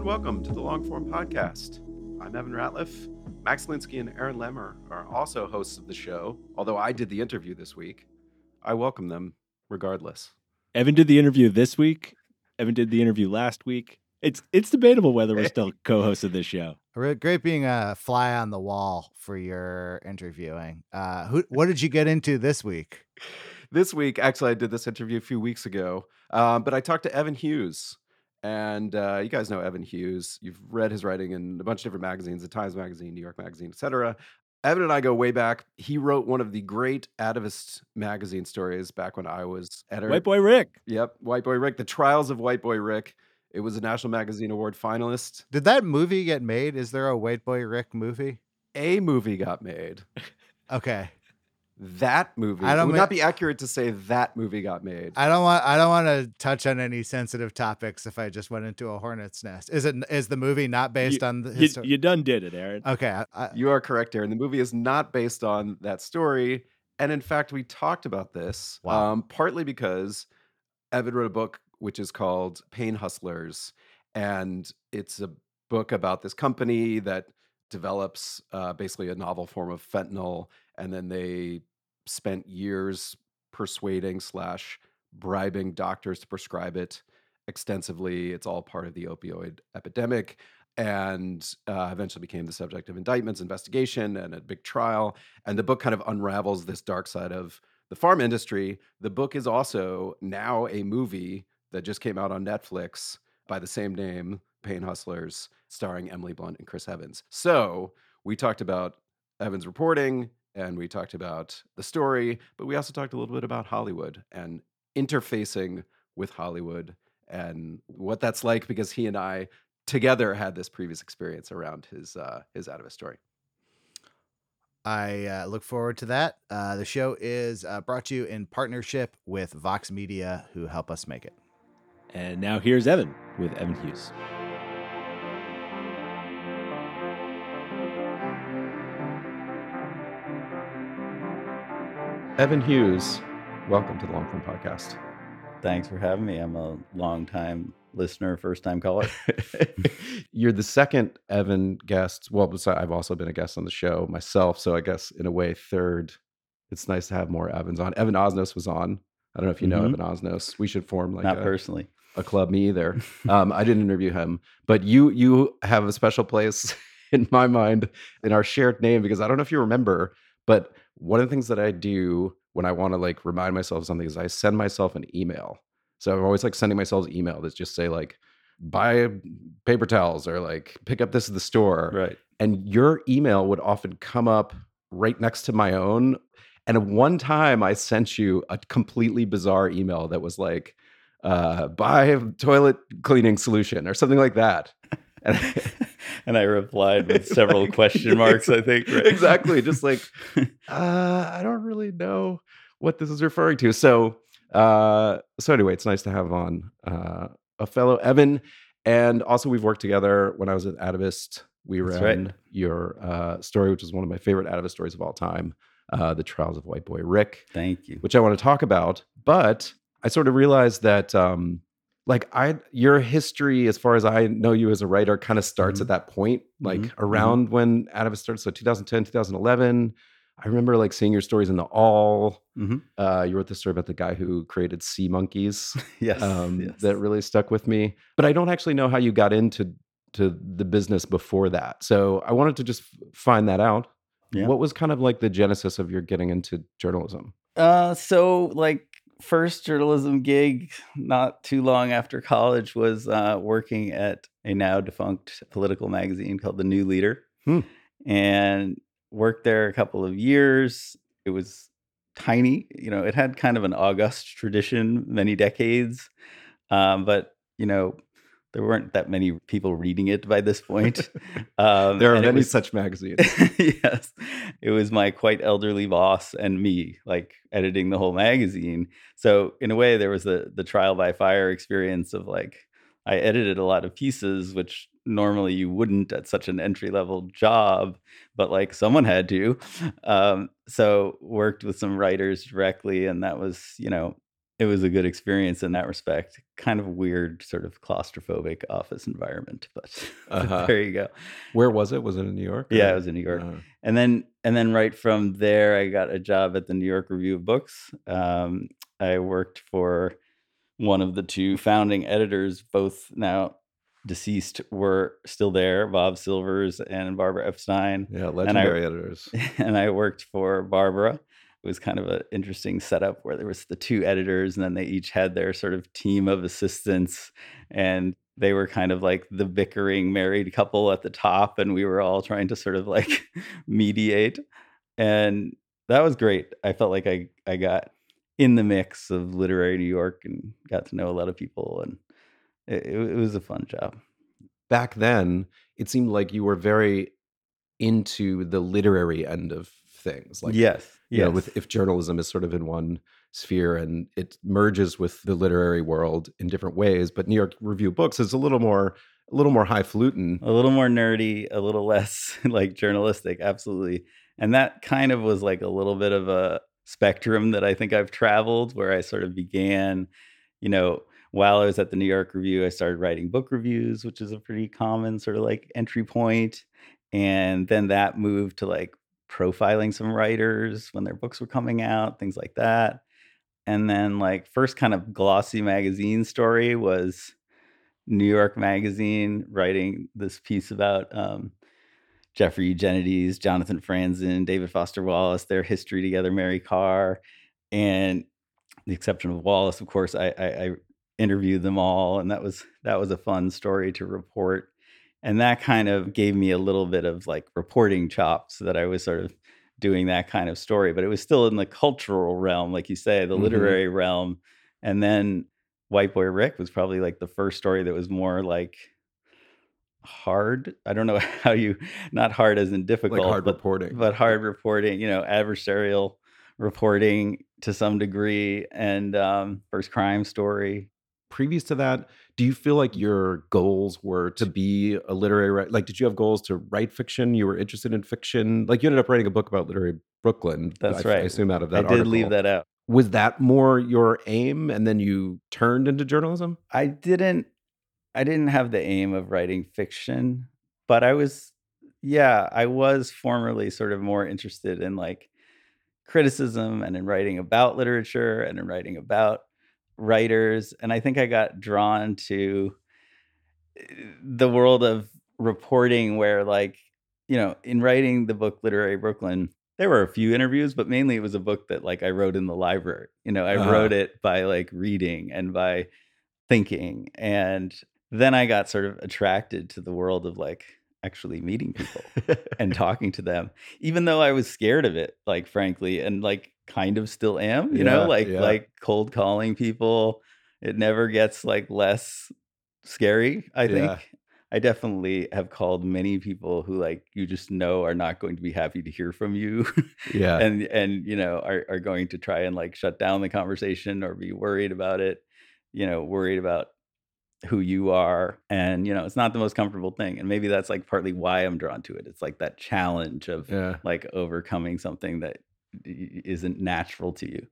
And welcome to the Longform Podcast. I'm Evan Ratliff. Max Linsky and Aaron Lammer are also hosts of the show, although I did the interview this week. I welcome them regardless. Evan did the interview this week. Evan did the interview last week. It's it's debatable whether we're still co-hosts of this show. Great being a fly on the wall for your interviewing. Uh, who, what did you get into this week? This week, actually, I did this interview a few weeks ago, um, but I talked to Evan Hughes. And uh, you guys know Evan Hughes. You've read his writing in a bunch of different magazines, the Times Magazine, New York Magazine, etc. Evan and I go way back. He wrote one of the great Atavist magazine stories back when I was editor. White Boy Rick. Yep, White Boy Rick. The Trials of White Boy Rick. It was a National Magazine Award finalist. Did that movie get made? Is there a White Boy Rick movie? A movie got made. Okay. That movie. I it don't would ma- not be accurate to say that movie got made. I don't want I don't want to touch on any sensitive topics if I just went into a hornet's nest. Is it is the movie not based you, on the you, history? you done did it, Aaron. okay. I, I, You are correct, Aaron. The movie is not based on that story. And in fact, we talked about this Wow. um, partly because Evan wrote a book which is called Pain Hustlers. And it's a book about this company that develops uh, basically a novel form of fentanyl. And then they spent years persuading slash bribing doctors to prescribe it extensively. It's all part of the opioid epidemic and uh, eventually became the subject of indictments, investigation, and a big trial. And the book kind of unravels this dark side of the pharma industry. The book is also now a movie that just came out on Netflix by the same name, Pain Hustlers, starring Emily Blunt and Chris Evans. So we talked about Evans reporting and we talked about the story, but we also talked a little bit about Hollywood and interfacing with Hollywood and what that's like because he and I together had this previous experience around his uh, his out of a story. I uh, look forward to that. Uh, the show is uh, brought to you in partnership with Vox Media, who help us make it. And now here's Evan with Evan Hughes. Evan Hughes, welcome to the Longform Podcast. Thanks for having me. I'm a long time listener, first time caller. You're the second Evan guest. Well, I've also been a guest on the show myself, so I guess in a way, third. It's nice to have more Evans on. Evan Osnos was on. I don't know if you know Mhm. Evan Osnos. We should form like Not a, personally. a club. Me either. Um, I didn't interview him, but you you have a special place in my mind in our shared name because I don't know if you remember, but one of the things that I do when I want to like remind myself of something is I send myself an email. So I'm always like sending myself an email that just say like buy paper towels or like pick up this at the store. Right. And your email would often come up right next to my own. And one time I sent you a completely bizarre email that was like, uh, buy toilet cleaning solution or something like that. And and I replied with several question marks, I think. Right? exactly. Just like, uh, I don't really know what this is referring to. So, uh, so anyway, it's nice to have on uh, a fellow Evan, and also we've worked together when I was at Atavist. We ran right. your uh, story, which is one of my favorite Atavist stories of all time, uh, The Trials of White Boy Rick, Thank you. which I want to talk about. But I sort of realized that, um, like, I your history, as far as I know you as a writer, kind of starts Mhm. at that point, like Mhm. around when Atavist started. So 2010, 2011. I remember like seeing your stories in the Awl. Mhm. Uh, you wrote this story about the guy who created Sea Monkeys Yes, um, yes. that really stuck with me. But I don't actually know how you got into to the business before that. So I wanted to just find that out. Yeah. What was kind of like the genesis of your getting into journalism? Uh, so like first journalism gig, not too long after college, was uh, working at a now defunct political magazine called The New Leader, Hmm. and worked there a couple of years. It was tiny, you know. It had kind of an august tradition, many decades, um, but you know. There weren't that many people reading it by this point. Um, There are many was- such magazines. yes. It was my quite elderly boss and me, like editing the whole magazine. So in a way, there was the the trial by fire experience of like I edited a lot of pieces, which normally you wouldn't at such an entry level job, but like someone had to. Um, so worked with some writers directly, and that was, you know, it was a good experience in that respect. Kind of weird, sort of claustrophobic office environment, but, Uh-huh. there you go. Where was it? Was it in New York? Yeah, or- it was in New York. Uh, and then and then right from there i got a job at the new york review of books um, i worked for one of the two founding editors both now deceased were still there bob silvers and barbara epstein yeah, legendary editors. and i worked for barbara it was kind of an interesting setup where there was the two editors and then they each had their sort of team of assistants and they were kind of like the bickering married couple at the top and we were all trying to sort of like mediate and that was great. I felt like i i got in the mix of literary new york and got to know a lot of people and it, it was a fun job. Back then, it seemed like you were very into the literary end of things. Like, yes you know, with if journalism is sort of in one sphere and it merges with the literary world in different ways, but New York Review Books is a little more a little more highfalutin. a little more nerdy, a little less like journalistic, absolutely. And that kind of was like a little bit of a spectrum that I think I've traveled where I sort of began, you know, while I was at the New York Review, I started writing book reviews, which is a pretty common sort of like entry point. And then that moved to like profiling some writers when their books were coming out, things like that. And then like first kind of glossy magazine story was New York Magazine writing this piece about um, Jeffrey Eugenides, Jonathan Franzen, David Foster Wallace, their history together, Mary Karr, and the exception of Wallace, of course, I, I, I interviewed them all, and that was that was a fun story to report, and that kind of gave me a little bit of like reporting chops that I was sort of doing that kind of story, but it was still in the cultural realm, like you say, the Mhm. literary realm, and then White Boy Rick was probably like the first story that was more like hard. I don't know how you not hard as in difficult, Like hard but, reporting. but hard reporting. You know, adversarial reporting to some degree, and um, first crime story. Previous to that, do you feel like your goals were to be a literary writer? Like, did you have goals to write fiction? You were interested in fiction. Like, you ended up writing a book about literary Brooklyn. That's I, right. I assume out of that I did leave that out. Was that more your aim, and then you turned into journalism? I didn't I didn't have the aim of writing fiction, but I was yeah, I was formerly sort of more interested in like criticism and in writing about literature and in writing about writers and I think I got drawn to eh, the world of reporting where like you know, in writing the book Literary Brooklyn, there were a few interviews, but mainly it was a book that like I wrote in the library. You know, I Uh-huh. wrote it by like reading and by thinking. And then I got sort of attracted to the world of like actually meeting people and talking to them, even though I was scared of it, like frankly, and like kind of still am, you know, like yeah. like cold calling people. It never gets like less scary, I think. Yeah. I definitely have called many people who like you just know are not going to be happy to hear from you yeah. and and you know are are going to try and like shut down the conversation or be worried about it, you know, worried about who you are and you know, it's not the most comfortable thing and maybe that's like partly why I'm drawn to it. It's like that challenge of yeah. like overcoming something that isn't natural to you.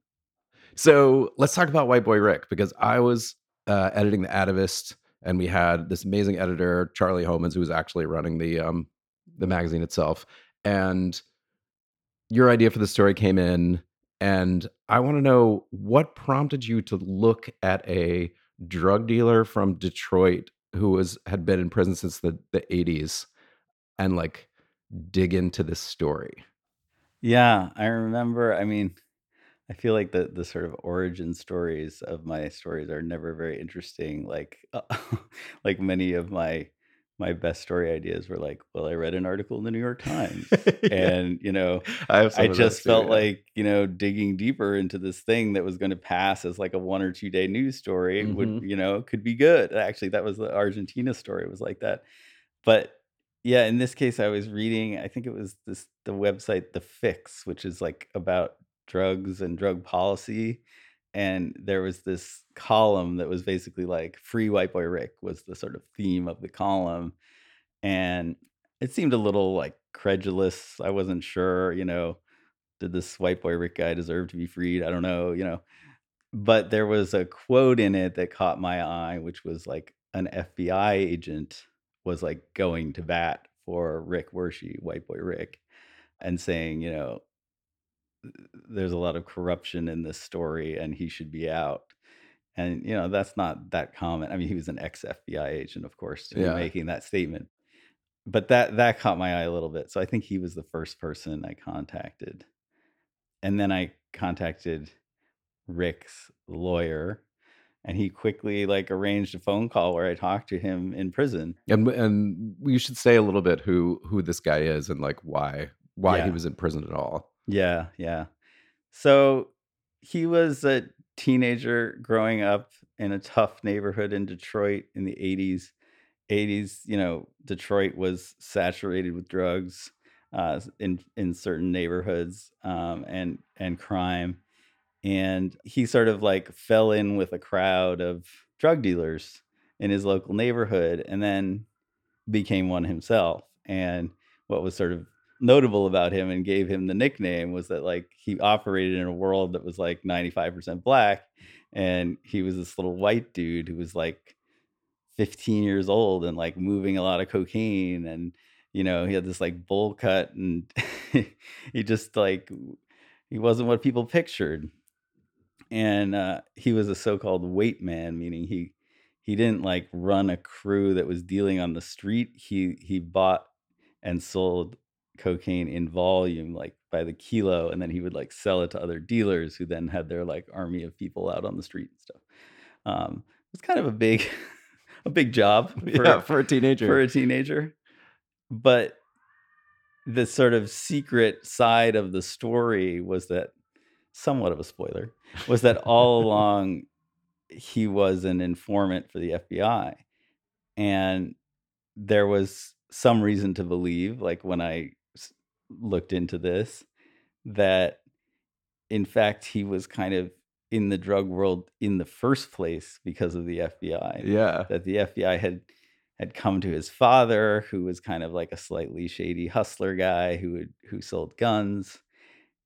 So let's talk about White Boy Rick because I was uh, editing the Atavist, and we had this amazing editor, Charlie Homans, who was actually running the um, the magazine itself. And your idea for the story came in, and I want to know what prompted you to look at a drug dealer from Detroit who was had been in prison since the the 80s and like dig into this story. Yeah, I remember. I mean, I feel like the the sort of origin stories of my stories are never very interesting. Like uh, like many of my my best story ideas were like, well, I read an article in the New York Times, yeah, and you know, I have I just too. felt Yeah. like you know digging deeper into this thing that was going to pass as like a one or two day news story would Mhm. you know could be good. Actually, that was the Argentina story was like that, but yeah, in this case, I was reading. I think it was this the website The Fix, which is like about drugs and drug policy. And there was this column that was basically like "Free White Boy Rick" was the sort of theme of the column, and it seemed a little like credulous. I wasn't sure, you know, did this white boy Rick guy deserve to be freed? I don't know, you know. But there was a quote in it that caught my eye, which was like an FBI agent was like going to bat for Rick Wershe, white boy Rick, and saying, you know, there's a lot of corruption in this story and he should be out. And you know, that's not that common. I mean, he was an ex FBI agent, of course, Yeah. making that statement. But that that caught my eye a little bit. So I think he was the first person I contacted. And then I contacted Rick's lawyer and he quickly like arranged a phone call where I talked to him in prison. And and you should say a little bit who who this guy is and like why why he was in prison at all. Yeah, yeah. So he was a teenager growing up in a tough neighborhood in Detroit in the 80s. 80s, you know, Detroit was saturated with drugs uh, in in certain neighborhoods um, and and crime, and he sort of like fell in with a crowd of drug dealers in his local neighborhood, and then became one himself. And what was sort of notable about him and gave him the nickname was that like he operated in a world that was like 95% black and he was this little white dude who was like 15 years old and like moving a lot of cocaine and you know he had this like bowl cut and he just like he wasn't what people pictured and uh, he was a so-called weight man meaning he he didn't like run a crew that was dealing on the street he he bought and sold cocaine in volume like by the kilo and then he would like sell it to other dealers who then had their like army of people out on the street and stuff um it's kind of a big a big job for, yeah, for a teenager. for a teenager but the sort of secret side of the story was that somewhat of a spoiler was that all along he was an informant for the FBI and there was some reason to believe like when I looked into this that in fact he was kind of in the drug world in the first place because of the FBI yeah. that the FBI had had come to his father, who was kind of like a slightly shady hustler guy who would, who sold guns,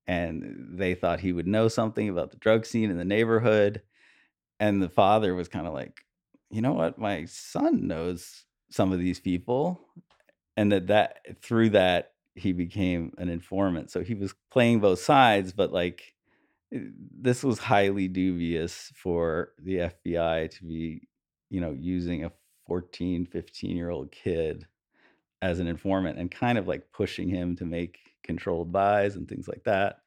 and they thought he would know something about the drug scene in the neighborhood. And the father was kind of like, you know what, my son knows some of these people, and that that through that he became an informant. So he was playing both sides, but like eh, this was highly dubious for the FBI to be, you know, using a 14, 15 year old kid as an informant and kind of like pushing him to make controlled buys and things like that.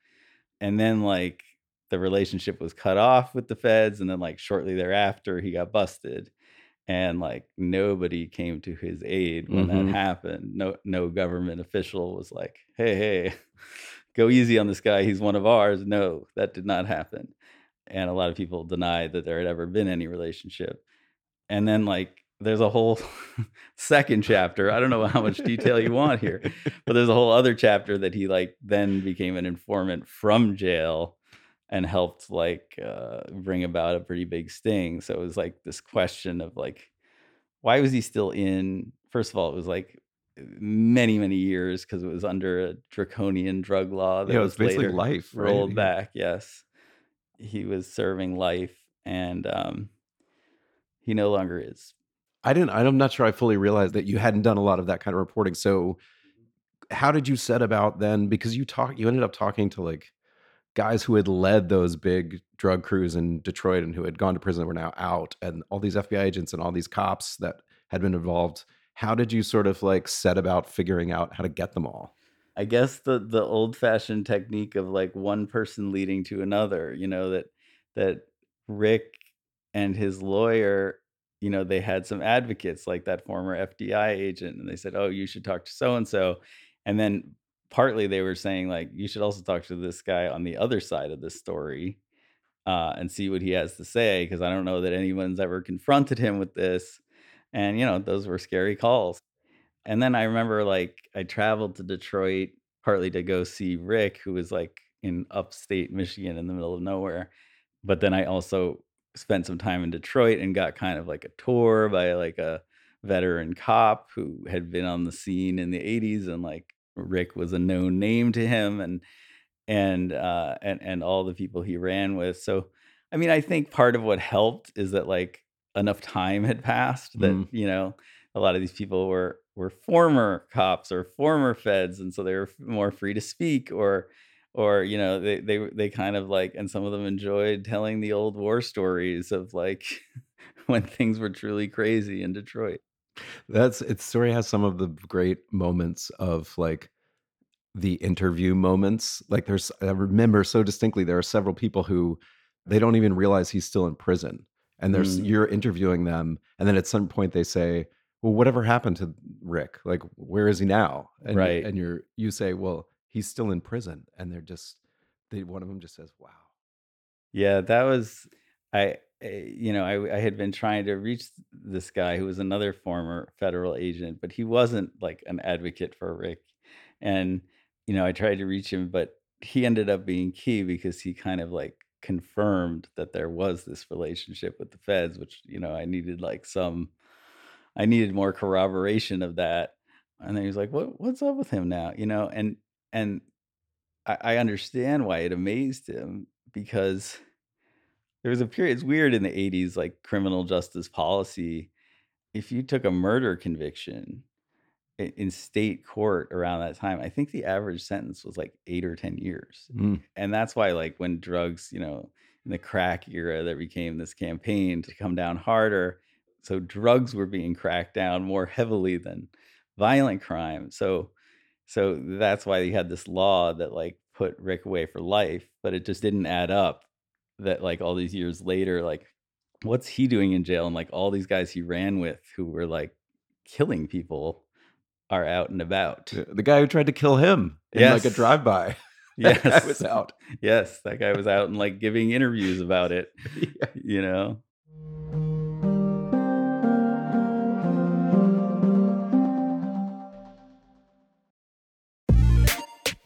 And then like the relationship was cut off with the feds and then like shortly thereafter he got busted and like nobody came to his aid when Mhm. that happened. No no government official was like, "Hey, hey, go easy on this guy. He's one of ours." No, that did not happen. And a lot of people denied that there had ever been any relationship. And then like there's a whole second chapter. I don't know how much detail you want here, but there's a whole other chapter that he like then became an informant from jail and helped like uh, bring about a pretty big sting. So it was like this question of like, why was he still in? First of all, it was like many many years because it was under a draconian drug law that Yeah, was was basically later life, rolled Yeah. back. Yes, he was serving life, and um, he no longer is. I didn't. I'm not sure I fully realized that you hadn't done a lot of that kind of reporting. So, how did you set about then? Because you talk, you ended up talking to like guys who had led those big drug crews in Detroit and who had gone to prison and were now out, and all these FBI agents and all these cops that had been involved. How did you sort of like set about figuring out how to get them all? I guess the the old fashioned technique of like one person leading to another, you know, that that Rick and his lawyer, you know, they had some advocates like that former FBI agent and they said, "Oh, you should talk to so and so." And then partly they were saying like you should also talk to this guy on the other side of the story uh, and see what he has to say because I don't know that anyone's ever confronted him with this. And you know, those were scary calls. And then I remember like I traveled to Detroit partly to go see Rick, who was like in upstate Michigan in the middle of nowhere. But then I also spent some time in Detroit and got kind of like a tour by like a veteran cop who had been on the scene in the 80s and like Rick was a known name to him and and uh and and all the people he ran with. So I mean I think part of what helped is that like enough time had passed that Mm. you know a lot of these people were were former cops or former feds and so they were more free to speak or or you know they they they kind of like and some of them enjoyed telling the old war stories of like when things were truly crazy in Detroit. That's its story has some of the great moments of like the interview moments. Like there's I remember so distinctly there are several people who they don't even realize he's still in prison. And there's Mm. you're interviewing them and then at some point they say, "Well, whatever happened to Rick? Like where is he now?" And Right. and you're you say, "Well, he's still in prison." And they're just they one of them just says, "Wow." Yeah, that was I eh, you know, I I had been trying to reach this guy who was another former federal agent, but he wasn't like an advocate for Rick. And you know, I tried to reach him, but he ended up being key because he kind of like confirmed that there was this relationship with the feds, which, you know, I needed like some I needed more corroboration of that. And then he was like, "What what's up with him now?" You know, and and I, I understand why it amazed him because there was a period it's weird in the 80s like criminal justice policy if you took a murder conviction i- in state court around that time i think the average sentence was like 8 or 10 years Mm. and that's why like when drugs you know in the crack era there became this campaign to come down harder so drugs were being cracked down more heavily than violent crime so so that's why he had this law that like put rick away for life but it just didn't add up that like all these years later like what's he doing in jail and like all these guys he ran with who were like killing people are out and about The guy who tried to kill him in like a drive-by. yes That guy was out. yes that guy was out and like giving interviews about it Yeah. you know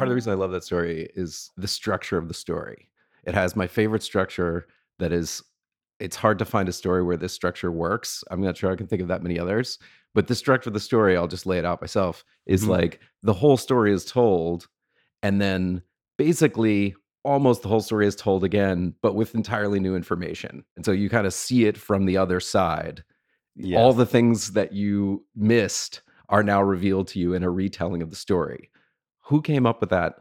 Part of the reason I love that story is the structure of the story. It has my favorite structure that is it's hard to find a story where this structure works. I'm not sure I can think of that many others, but the structure of the story, I'll just lay it out myself, is Mhm. like the whole story is told and then basically almost the whole story is told again, but with entirely new information. And so you kind of see it from the other side. All the things that you missed are now revealed to you in a retelling of the story. Who came up with that?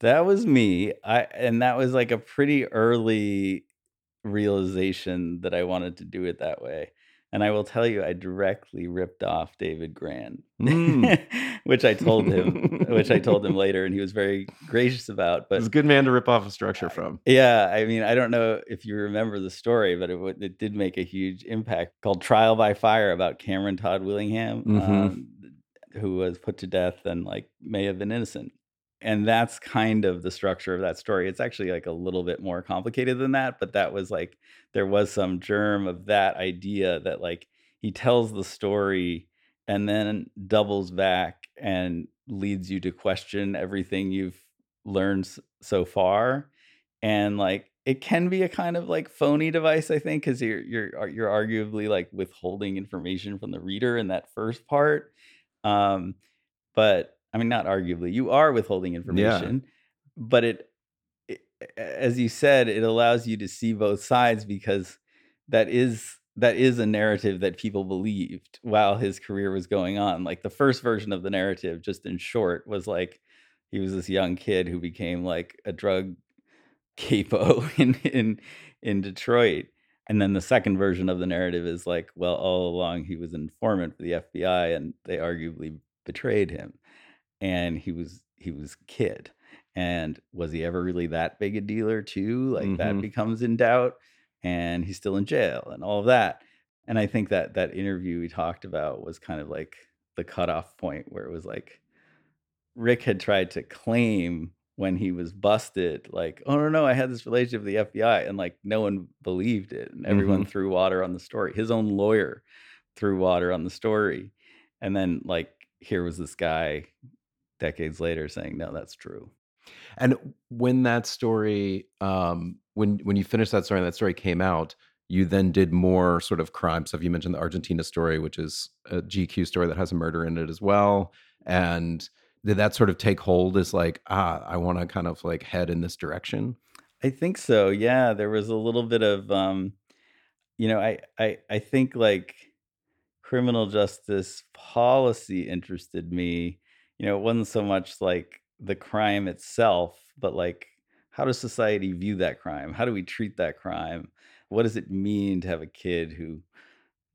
That was me. I and that was like a pretty early realization that I wanted to do it that way. And I will tell you, I directly ripped off David Grann, Mm. which I told him, which I told him later, and he was very gracious about. But it's a good man to rip off a structure from. yeah, I mean, I don't know if you remember the story, but it, it did make a huge impact called Trial by Fire about Cameron Todd Willingham, Mhm. um, who was put to death and like may have been innocent. And that's kind of the structure of that story. It's actually like a little bit more complicated than that, but that was like there was some germ of that idea that like he tells the story and then doubles back and leads you to question everything you've learned so far and like it can be a kind of like phony device i think because you're you're you're arguably like withholding information from the reader in that first part um but i mean not arguably you are withholding information yeah. but it, it as you said it allows you to see both sides because that is that is a narrative that people believed while his career was going on like the first version of the narrative just in short was like he was this young kid who became like a drug capo in in in Detroit. And then the second version of the narrative is like, well, all along he was an informant for the FBI and they arguably betrayed him. And he was he was a kid. And was he ever really that big a dealer too? Like that Mhm. becomes in doubt. And he's still in jail and all of that. And I think that that interview we talked about was kind of like the cutoff point where it was like Rick had tried to claim when he was busted, like, oh no, no, I had this relationship with the FBI, and like no one believed it, and everyone threw water on the story. His own lawyer threw water on the story, and then like here was this guy decades later saying, no, that's true. And when that story, um, when when you finished that story and that story came out, you then did more sort of crime stuff. You mentioned the Argentina story, which is a GQ story that has a murder in it as well. And did that sort of take hold as like, ah, I want to kind of like head in this direction? I think so. Yeah, there was a little bit of um you know, I I I think like criminal justice policy interested me. You know, it wasn't so much like the crime itself, but like how does society view that crime? How do we treat that crime? What does it mean to have a kid who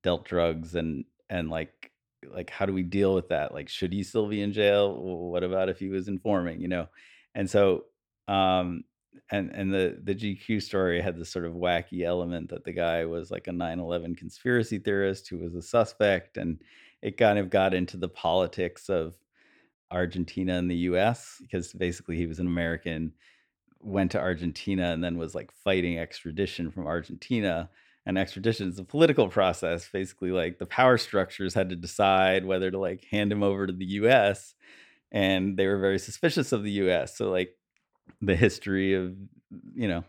dealt drugs and and like like how do we deal with that? Like should he still be in jail? What about if he was informing you know? And so um and and the the gq story had this sort of wacky element that the guy was like a 9-11 conspiracy theorist who was a suspect and it kind of got into the politics of argentina and the us because basically he was an american went to argentina and then was like fighting extradition from argentina and extradition. Is a political process. Basically like the power structures had to decide whether to like hand him over to the US and they were very suspicious of the US so like the history of you know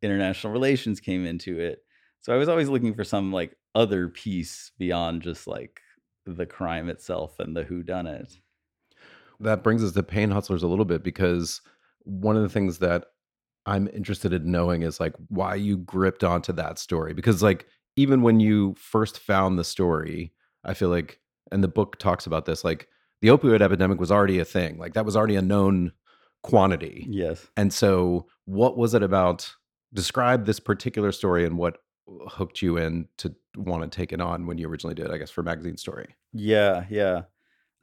international relations came into it. So i was always looking for some like other piece beyond just like the crime itself and the who done it That brings us to Pain Hustlers a little bit because one of the things that I'm interested in knowing is like why you gripped onto that story because like even when you first found the story, I feel like and the book talks about this like the opioid epidemic was already a thing. Like that was already a known quantity. Yes. And so what was it about describe this particular story and what hooked you in to want to take it on when you originally did, I guess for magazine story. Yeah, yeah.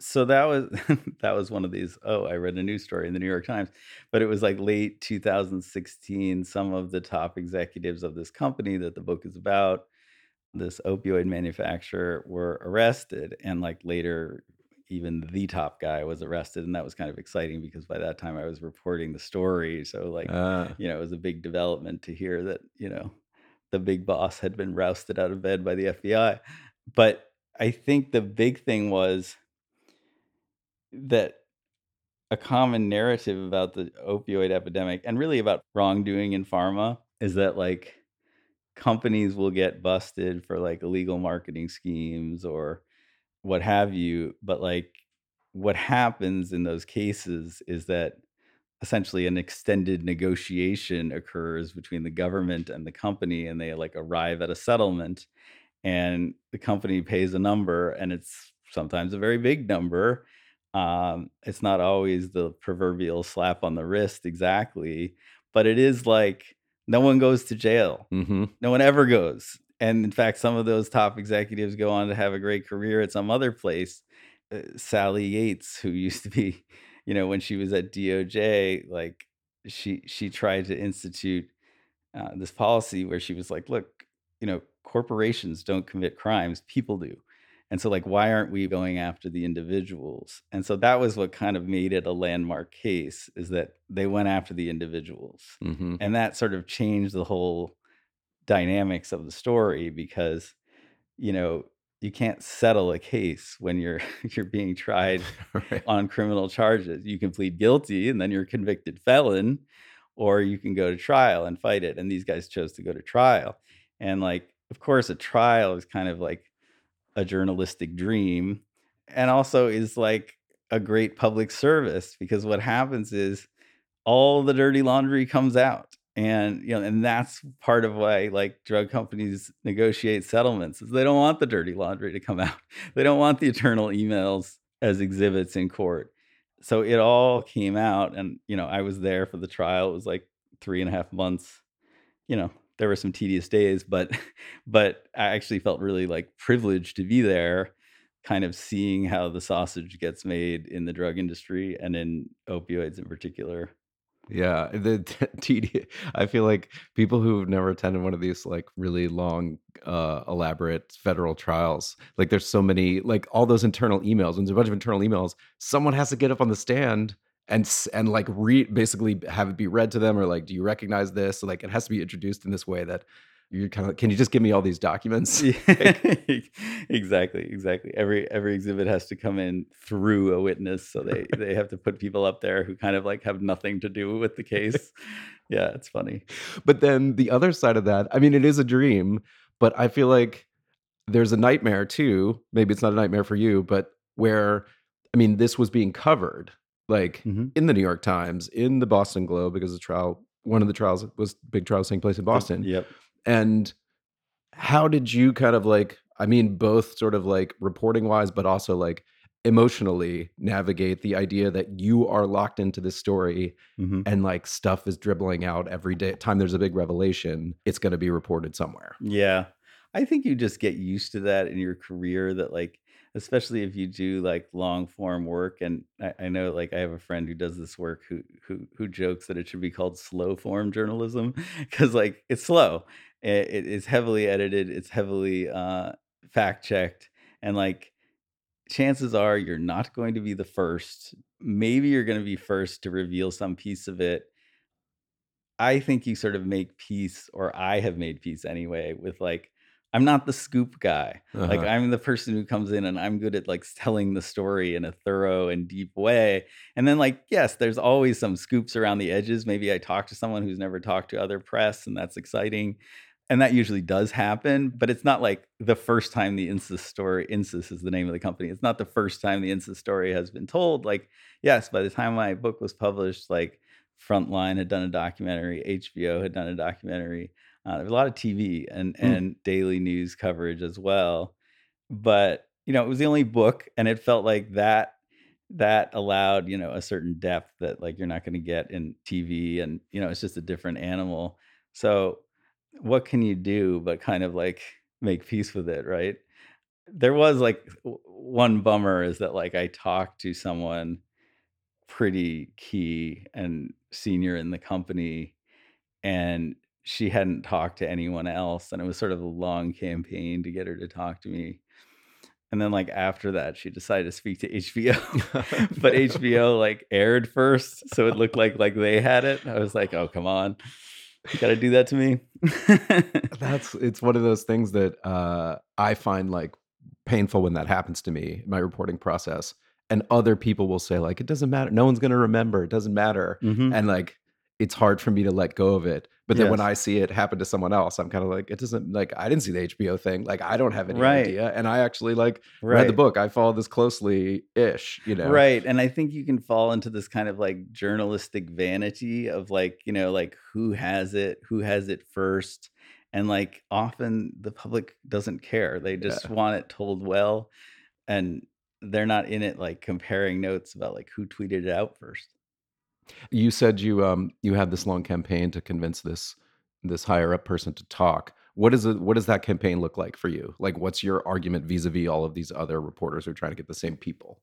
So that was that was one of these. Oh, I read a news story in the New York Times, but it was like late 2016. Some of the top executives of this company that the book is about, this opioid manufacturer, were arrested, and like later, even the top guy was arrested, and that was kind of exciting because by that time I was reporting the story. So like, Uh, you know, it was a big development to hear that you know the big boss had been rousted out of bed by the FBI. But I think the big thing was that a common narrative about the opioid epidemic and really about wrongdoing in pharma is that like companies will get busted for like illegal marketing schemes or what have you but like what happens in those cases is that essentially an extended negotiation occurs between the government and the company and they like arrive at a settlement and the company pays a number and it's sometimes a very big number um, it's not always the proverbial slap on the wrist exactly but it is like no one goes to jail. Mhm. no one ever goes. And in fact some of those top executives go on to have a great career at some other place. Uh, sally yates who used to be you know when she was at doj like she she tried to institute uh, this policy where she was like look you know corporations don't commit crimes. People do and so like why aren't we going after the individuals? And so that was what kind of made it a landmark case is that they went after the individuals. Mhm. and that sort of changed the whole dynamics of the story because you know you can't settle a case when you're you're being tried Right. on criminal charges. You can plead guilty and then you're a convicted felon or you can go to trial and fight it. And these guys chose to go to trial. And like of course a trial is kind of like a journalistic dream and also is like a great public service because what happens is all the dirty laundry comes out and you know and that's part of why like drug companies negotiate settlements is they don't want the dirty laundry to come out. They don't want the eternal emails as exhibits in court. So it all came out and you know i was there for the trial. It was like three and a half months you know there were some tedious days but but i actually felt really like privileged to be there kind of seeing how the sausage gets made in the drug industry and in opioids in particular Yeah, the TD. I feel like people who've never attended one of these like really long, uh, elaborate federal trials, like there's so many, like all those internal emails. When there's a bunch of internal emails, someone has to get up on the stand and and like read, basically have it be read to them, or like, do you recognize this? So, like, it has to be introduced in this way that you're kind of. Can you just give me all these documents? Yeah, exactly, exactly. Every every exhibit has to come in through a witness, so they they have to put people up there who kind of like have nothing to do with the case. Yeah, it's funny. But then the other side of that, I mean, it is a dream, but I feel like there's a nightmare too. Maybe it's not a nightmare for you, but where, I mean, this was being covered like Mhm. in the New York Times, in the Boston Globe, because the trial, one of the trials was big trials taking place in Boston. Yep. And how did you kind of like, I mean, both sort of like reporting wise, but also like emotionally navigate the idea that you are locked into this story Mhm. and like stuff is dribbling out every day time there's a big revelation it's going to be reported somewhere Yeah. I think you just get used to that in your career that like especially if you do like long form work and I, I know like I have a friend who does this work who who who jokes that it should be called slow form journalism because like it's slow. It, it is heavily edited, it's heavily uh fact checked and like chances are you're not going to be the first. Maybe you're going to be first to reveal some piece of it I think you sort of make peace, or I have made peace anyway, with like, I'm not the scoop guy. Like, Uh-huh. I'm the person who comes in and I'm good at like telling the story in a thorough and deep way. And then, like, yes, there's always some scoops around the edges. Maybe I talk to someone who's never talked to other press, and that's exciting. And that usually does happen, but it's not like the first time the Insys story, Insys is the name of the company. It's not the first time the Insys story has been told. Like, yes, by the time my book was published, like Frontline had done a documentary, HBO had done a documentary. Uh, there was a lot of TV and and daily news coverage as well. But you know, it was the only book, and it felt like that that allowed you know a certain depth that like you're not going to get in TV, and you know, it's just a different animal. So, what can you do but kind of like make peace with it, right? There was like one bummer is that like I talked to someone pretty key and senior in the company and she hadn't talked to anyone else and it was sort of a long campaign to get her to talk to me and then like after that she decided to speak to hbo but hbo like aired first so it looked like like they had it i was like oh come on you gotta do that to me That's it's one of those things that uh, I find like painful when that happens to me in my reporting process. And other people will say like, it doesn't matter. No one's gonna remember. It doesn't matter. Mhm. And like, it's hard for me to let go of it. But then when I see it happen to someone else, I'm kind of like, it doesn't like I didn't see the HBO thing. Like I don't have any Right. idea. And I actually like read the book. I follow this closely ish. You know. Right. And I think you can fall into this kind of like journalistic vanity of like, you know, like who has it, who has it first. And like often the public doesn't care. They just want it told well. And they're not in it like comparing notes about like who tweeted it out first. You said you um you had this long campaign to convince this this higher up person to talk. What is it what does that campaign look like for you? Like what's your argument vis-a-vis all of these other reporters who are trying to get the same people?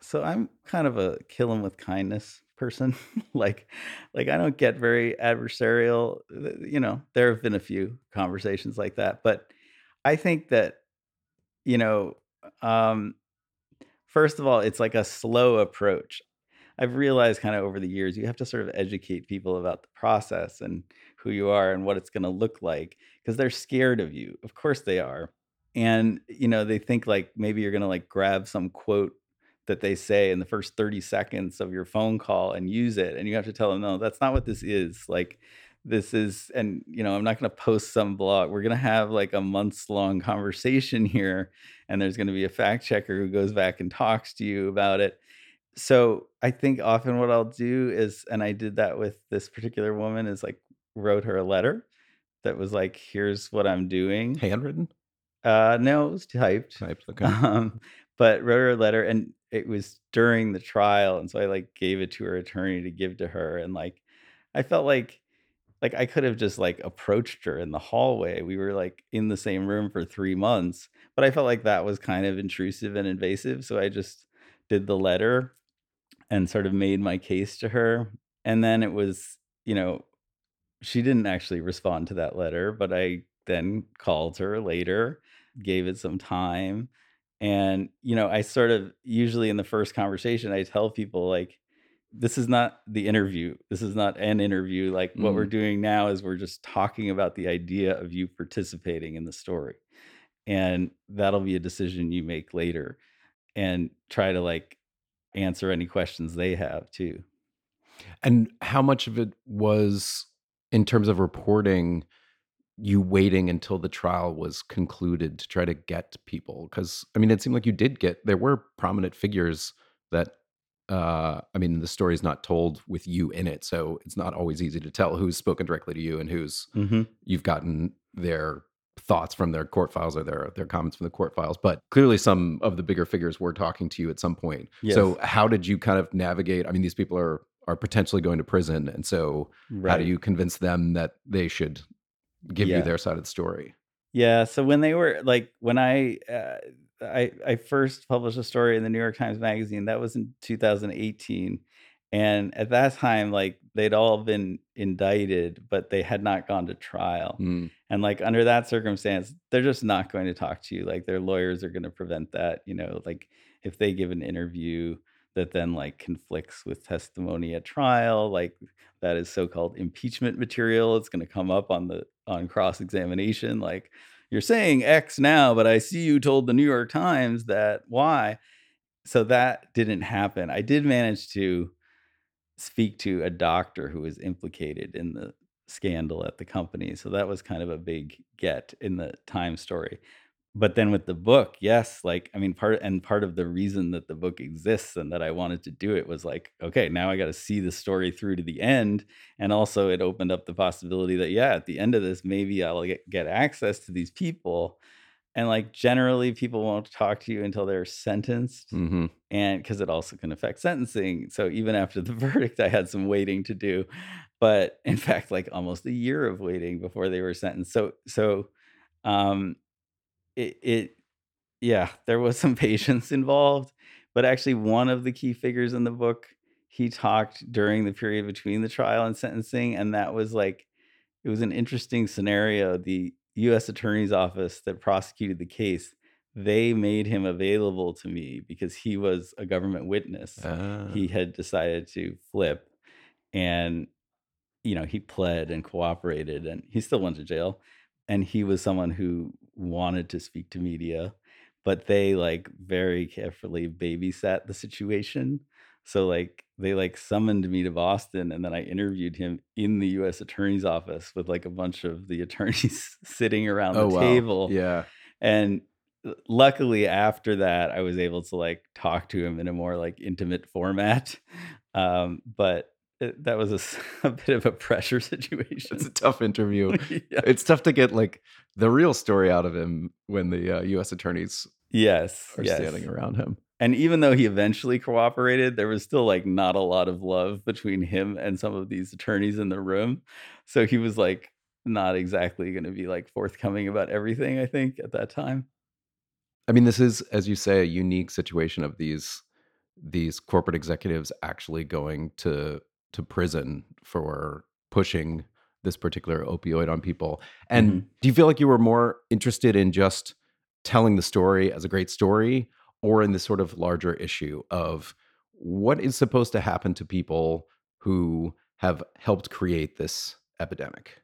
So I'm kind of a kill 'em with kindness person. like like I don't get very adversarial. You know, there have been a few conversations like that, but I think that you know, um first of all, it's like a slow approach. I've realized kind of over the years you have to sort of educate people about the process and who you are and what it's going to look like because they're scared of you. Of course they are. And you know, they think like maybe you're going to like grab some quote that they say in the first 30 seconds of your phone call and use it and you have to tell them no, that's not what this is. Like this is and you know, I'm not going to post some blog. We're going to have like a months long conversation here and there's going to be a fact checker who goes back and talks to you about it so I think often what I'll do is, and I did that with this particular woman, is like wrote her a letter that was like, "Here's what I'm doing." Handwritten? Uh, no, it was typed. Typed. Okay. Um, but wrote her a letter, and it was during the trial, and so I like gave it to her attorney to give to her, and like I felt like like I could have just like approached her in the hallway. We were like in the same room for three months, but I felt like that was kind of intrusive and invasive, so I just did the letter and sort of made my case to her. And then it was, you know, she didn't actually respond to that letter, but I then called her later, gave it some time. And, you know, I sort of usually in the first conversation, I tell people, like, this is not the interview. This is not an interview. Like, what we're mm-hmm. doing now is we're just talking about the idea of you participating in the story. And that'll be a decision you make later and try to like answer any questions they have too. And how much of it was in terms of reporting you waiting until the trial was concluded to try to get people because i mean it seemed like you did get there were prominent figures that uh i mean the story's not told with you in it so it's not always easy to tell who's spoken directly to you and who's Mm-hmm. you've gotten their thoughts from their court files or their their comments from the court files but clearly some of the bigger figures were talking to you at some point. So how did you kind of navigate i mean these people are are potentially going to prison and so how do you convince them that they should give you their side of the story? Yeah. So when they were like when I uh, I I first published a story in the New York Times Magazine that was in 2018, and at that time like they'd all been indicted, but they had not gone to trial. Mm, And like under that circumstance, they're just not going to talk to you. Like their lawyers are going to prevent that. You know, like if they give an interview that then like conflicts with testimony at trial, like that is so-called impeachment material. It's going to come up on the on cross-examination. Like you're saying X now, but I see you told the New York Times that Y. So that didn't happen. I did manage to speak to a doctor who was implicated in the scandal at the company. So that was kind of a big get in the Time story. but then with the book, yes, like I mean, part and part of the reason that the book exists and that I wanted to do it was like, okay, now I got to see the story through to the end, and also it opened up the possibility that yeah, at the end of this, maybe I'll get, get access to these people, and like generally, people won't talk to you until they're sentenced, hmm and because it also can affect sentencing. So even after the verdict, I had some waiting to do, but in fact, like almost a year of waiting before they were sentenced. So so. Um, it, it yeah there was some patience involved but actually one of the key figures in the book he talked during the period between the trial and sentencing and that was like it was an interesting scenario the us attorney's office that prosecuted the case they made him available to me because he was a government witness Ah. he had decided to flip and you know he pled and cooperated and he still went to jail and he was someone who wanted to speak to media but they like very carefully babysat the situation so like they like summoned me to boston and then i interviewed him in the us attorney's office with like a bunch of the attorneys sitting around oh the wow. table Yeah. and luckily after that i was able to like talk to him in a more like intimate format um but it, that was a bit of a pressure situation It's a tough interview. Yeah. It's tough to get like the real story out of him when the uh, U.S. attorneys yes are yes standing around him. And even though he eventually cooperated there was still like not a lot of love between him and some of these attorneys in the room so he was like not exactly going to be like forthcoming about everything i think at that time I mean, this is, as you say, a unique situation of these these corporate executives actually going to to prison for pushing this particular opioid on people. And Mhm. do you feel like you were more interested in just telling the story as a great story, or in this sort of larger issue of what is supposed to happen to people who have helped create this epidemic?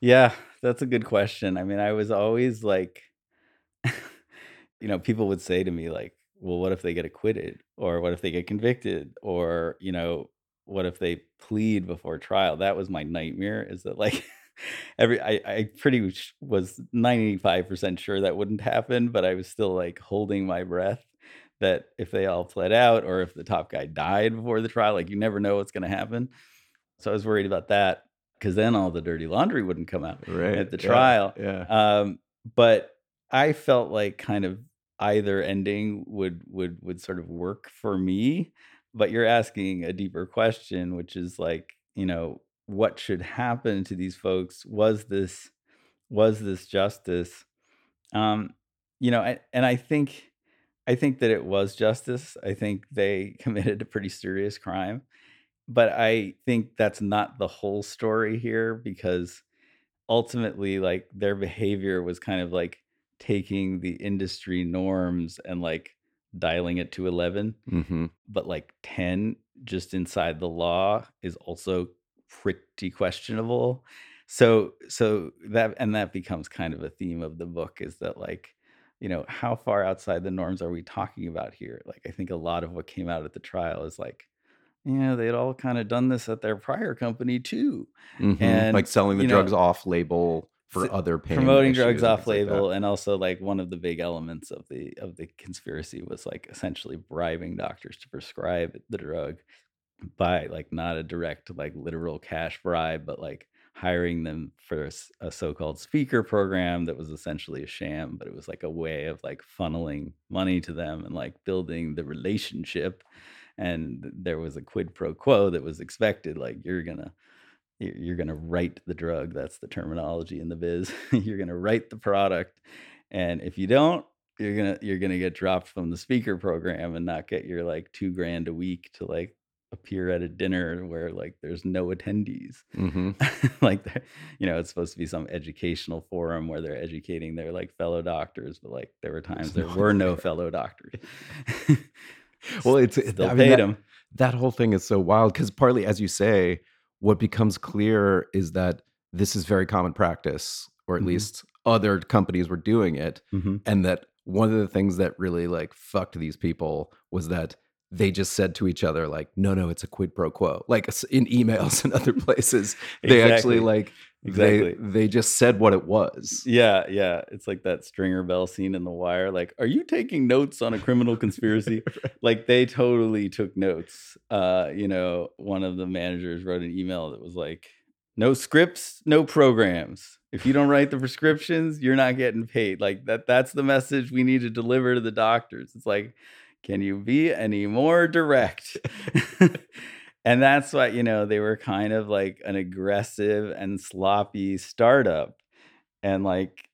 Yeah, that's a good question. I mean, I was always like, you know, people would say to me, like, well, what if they get acquitted? Or what if they get convicted? Or, you know, what if they plead before trial? That was my nightmare is that, like, every, I, I pretty much was 95% sure that wouldn't happen, but I was still like holding my breath that if they all fled out or if the top guy died before the trial, like, you never know what's going to happen. So I was worried about that because then all the dirty laundry wouldn't come out Right. at the Yeah, trial. Yeah. Um, but I felt like kind of either ending would would would sort of work for me. But you're asking a deeper question, which is like, you know, what should happen to these folks? Was this was this justice? Um, you know, I, and I think I think that it was justice. I think they committed a pretty serious crime. But I think that's not the whole story here because ultimately like their behavior was kind of like taking the industry norms and like dialing it to 11 hmm but like 10 just inside the law is also pretty questionable. So so that and that becomes kind of a theme of the book is that like you know how far outside the norms are we talking about here? Like i think a lot of what came out at the trial is like yeah they'd all kind of done this at their prior company too. Mhm. And, like selling the you know, drugs off label for other pain promoting drugs off things like label and also like one of the big elements of the of the conspiracy was like essentially bribing doctors to prescribe the drug by like not a direct like literal cash bribe but like hiring them for a, so-called speaker program that was essentially a sham but it was like a way of like funneling money to them and like building the relationship. And there was a quid pro quo that was expected like you're gonna you're to write the drug that's the terminology in the biz you're to write the product and if you don't you're to you're to get dropped from the speaker program and not get your like 2 grand a week to like appear at a dinner where like there's no attendees Mhm. like you know it's supposed to be some educational forum where they're educating their like fellow doctors but like there were times there were no fellow doctors Well, it's it- still I mean, paid that- them that whole thing is so wild because partly as you say what becomes clear is that this is very common practice or at Mhm. least other companies were doing it Mhm. and that one of the things that really like fucked these people was that they just said to each other like no no it's a quid pro quo like in emails and other places they actually like exactly. They they just said what it was. Yeah, yeah. It's like that Stringer Bell scene in The Wire. Like, are you taking notes on a criminal conspiracy? like, they totally took notes. Uh, you know, one of the managers wrote an email that was like, no scripts, no programs. If you don't write the prescriptions, you're not getting paid. Like that that's the message we need to deliver to the doctors. It's like, can you be any more direct? and that's why, you know, they were kind of like an aggressive and sloppy startup. And like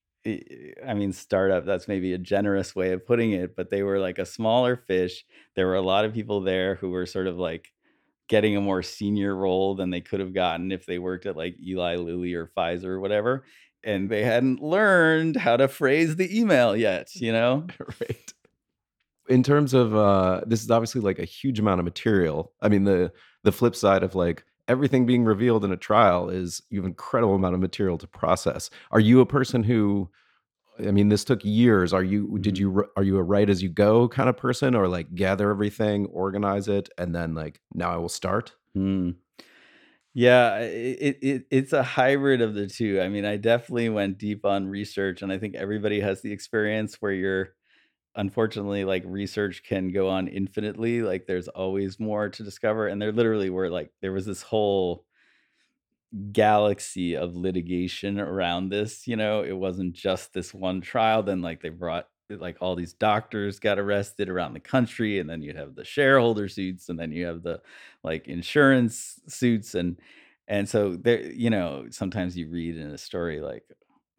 I mean, startup, that's maybe a generous way of putting it, but they were like a smaller fish. There were a lot of people there who were sort of like getting a more senior role than they could have gotten if they worked at like Eli Lilly or Pfizer or whatever. And they hadn't learned how to phrase the email yet, you know? right. In terms of uh this is obviously like a huge amount of material. I mean the the flip side of like everything being revealed in a trial is you have an incredible amount of material to process. Are you a person who I mean, this took years. Are you? Did Mm-hmm. you? Are you a write as you go kind of person, or like gather everything, organize it, and then like now I will start? Hmm. Yeah, it, it it's a hybrid of the two. I mean, I definitely went deep on research, and I think everybody has the experience where you're unfortunately like research can go on infinitely. Like there's always more to discover, and there literally were like there was this whole galaxy of litigation around this. You know, it wasn't just this one trial. Then like they brought like all these doctors got arrested around the country and then you have the shareholder suits and then you have the like insurance suits and and so there you know sometimes you read in a story like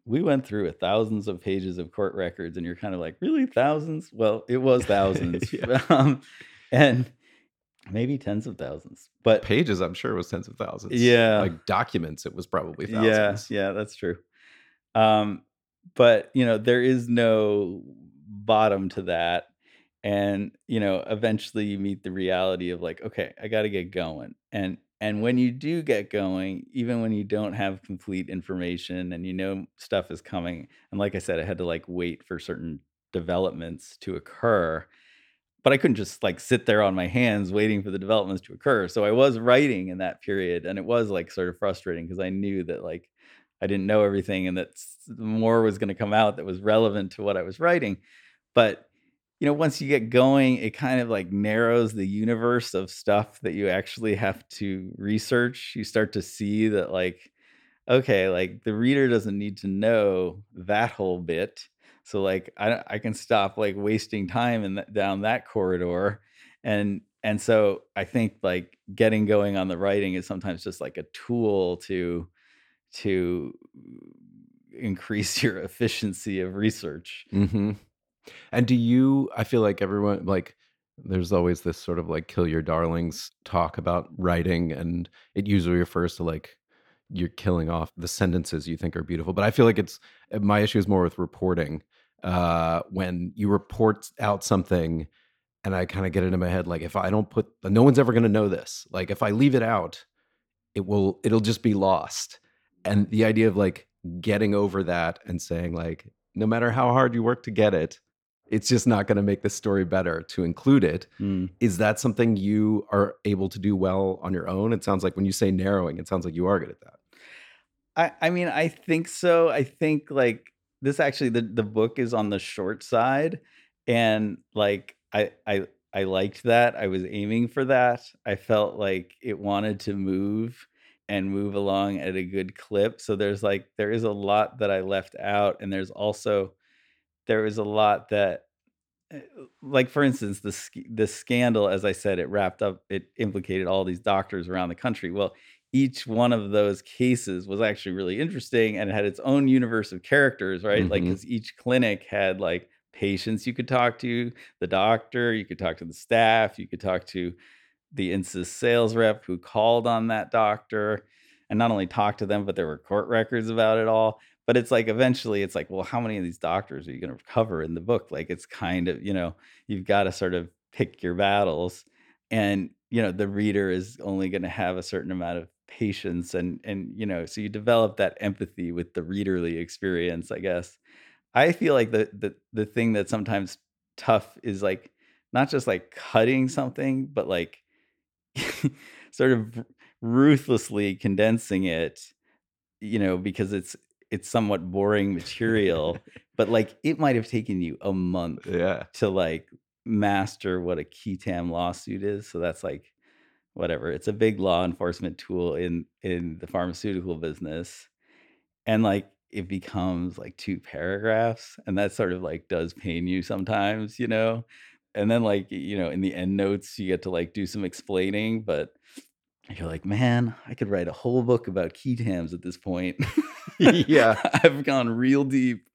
we went through a thousands of pages of court records and you're kind of like really thousands well it was thousands Yeah. um, and maybe tens of thousands but Pages, I'm sure, was tens of thousands. Yeah. like documents, it was probably yeah thousands. yeah that's true um but you know there is no bottom to that and you know eventually you meet the reality of like okay i got to get going and and when you do get going even when you don't have complete information and you know stuff is coming and like i said i had to like wait for certain developments to occur but i couldn't just like sit there on my hands waiting for the developments to occur. So i was writing in that period and it was like sort of frustrating because i knew that like i didn't know everything and that more was going to come out that was relevant to what i was writing. But you know once you get going it kind of like narrows the universe of stuff that you actually have to research. You start to see that like okay like the reader doesn't need to know that whole bit. So like i, I can stop like wasting time in that, down that corridor. And and so i think like getting going on the writing is sometimes just like a tool to to increase your efficiency of research. Hmm And do you? I feel like everyone like. There's always this sort of like kill your darlings talk about writing, and it usually refers to like you're killing off the sentences you think are beautiful. But I feel like it's uh, my issue is more with reporting. Uh, when you report out something, and I kind of get it in my head, like if I don't put, no one's ever going to know this. Like if I leave it out, it will, it'll just be lost. And the idea of like getting over that and saying like, no matter how hard you work to get it, it's just not going to make the story better to include it. Hmm. Is that something you are able to do well on your own? It sounds like when you say narrowing, it sounds like you are good at that. I, I mean, I think so. I think like this actually the, the book is on the short side. And like I I I liked that. I was aiming for that. I felt like it wanted to move and move along at a good clip. So there's like there is a lot that I left out. And there's also there is a lot that uh, like for instance the the scandal as i said it wrapped up it implicated all these doctors around the country. Well each one of those cases was actually really interesting and it had its own universe of characters right? Like Mhm. because each clinic had like patients you could talk to the doctor you could talk to the staff you could talk to the insys sales rep who called on that doctor and not only talk to them but there were court records about it all but it's like eventually it's like well how many of these doctors are you going to cover in the book? Like it's kind of you know you've got to sort of pick your battles and you know the reader is only going to have a certain amount of patience and and you know so you develop that empathy with the readerly experience i guess. I feel like the the, the thing that's sometimes tough is like not just like cutting something but like sort of ruthlessly condensing it you know, because it's it's somewhat boring material, but like it might have taken you a month Yeah. to like master what a qui tam lawsuit is. So that's like whatever. It's a big law enforcement tool in in the pharmaceutical business. And like it becomes like two paragraphs and that sort of like does pain you sometimes, you know. And then like, you know, in the end notes you get to like do some explaining, but you're like, man, I could write a whole book about qui tams at this point. Yeah. I've gone real deep.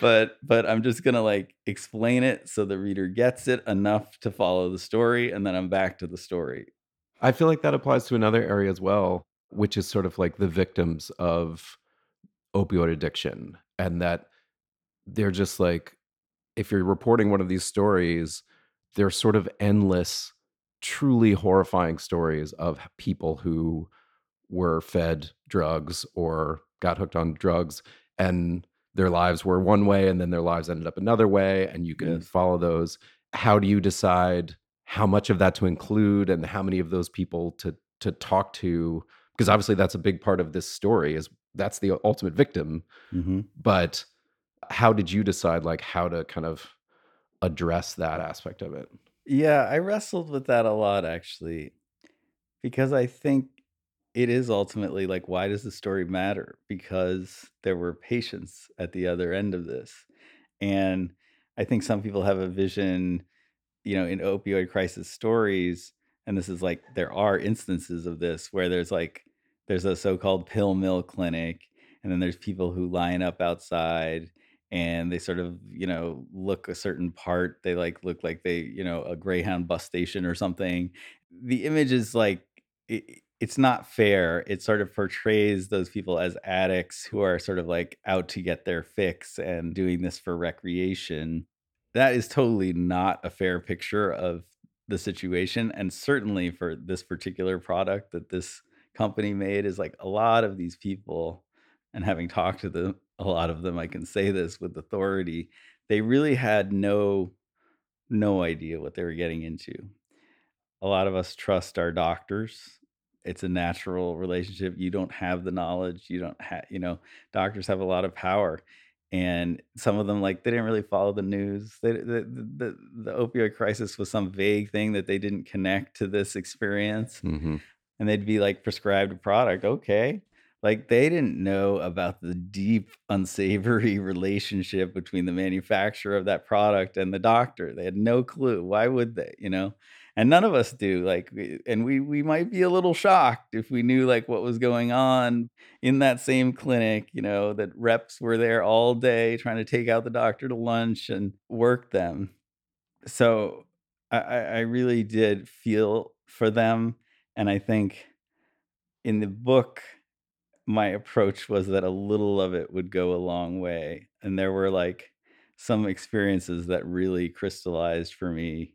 But but I'm just gonna like explain it so the reader gets it enough to follow the story, and then I'm back to the story. I feel like that applies to another area as well, which is sort of like the victims of opioid addiction. And that they're just like, if you're reporting one of these stories, they're sort of endless, truly horrifying stories of people who were fed drugs or got hooked on drugs and their lives were one way and then their lives ended up another way. And you can Yes. follow those. How do you decide how much of that to include and how many of those people to to talk to? Because obviously that's a big part of this story is that's the ultimate victim Mm-hmm. but how did you decide like how to kind of address that aspect of it Yeah, I wrestled with that a lot actually, because I think it is ultimately like, why does the story matter? Because there were patients at the other end of this. And I think some people have a vision, you know, in opioid crisis stories, and this is like, there are instances of this where there's like, there's a so called pill mill clinic, and then there's people who line up outside and they sort of you know look a certain part they like look like they you know a greyhound bus station or something. The image is like it, it's not fair. It sort of portrays those people as addicts who are sort of like out to get their fix and doing this for recreation. That is totally not a fair picture of the situation and certainly for this particular product that this company made is like a lot of these people and having talked to them a lot of them i can say this with authority they really had no no idea what they were getting into a lot of us trust our doctors it's a natural relationship you don't have the knowledge you don't have you know doctors have a lot of power and some of them like they didn't really follow the news they, the, the, the opioid crisis was some vague thing that they didn't connect to this experience mm-hmm. and they'd be like prescribed a product okay like they didn't know about the deep unsavory relationship between the manufacturer of that product and the doctor. They had no clue. Why would they you know? And none of us do like and we we might be a little shocked if we knew like what was going on in that same clinic you know that reps were there all day trying to take out the doctor to lunch and work them. So i i really did feel for them and i think in the book my approach was that a little of it would go a long way and there were like some experiences that really crystallized for me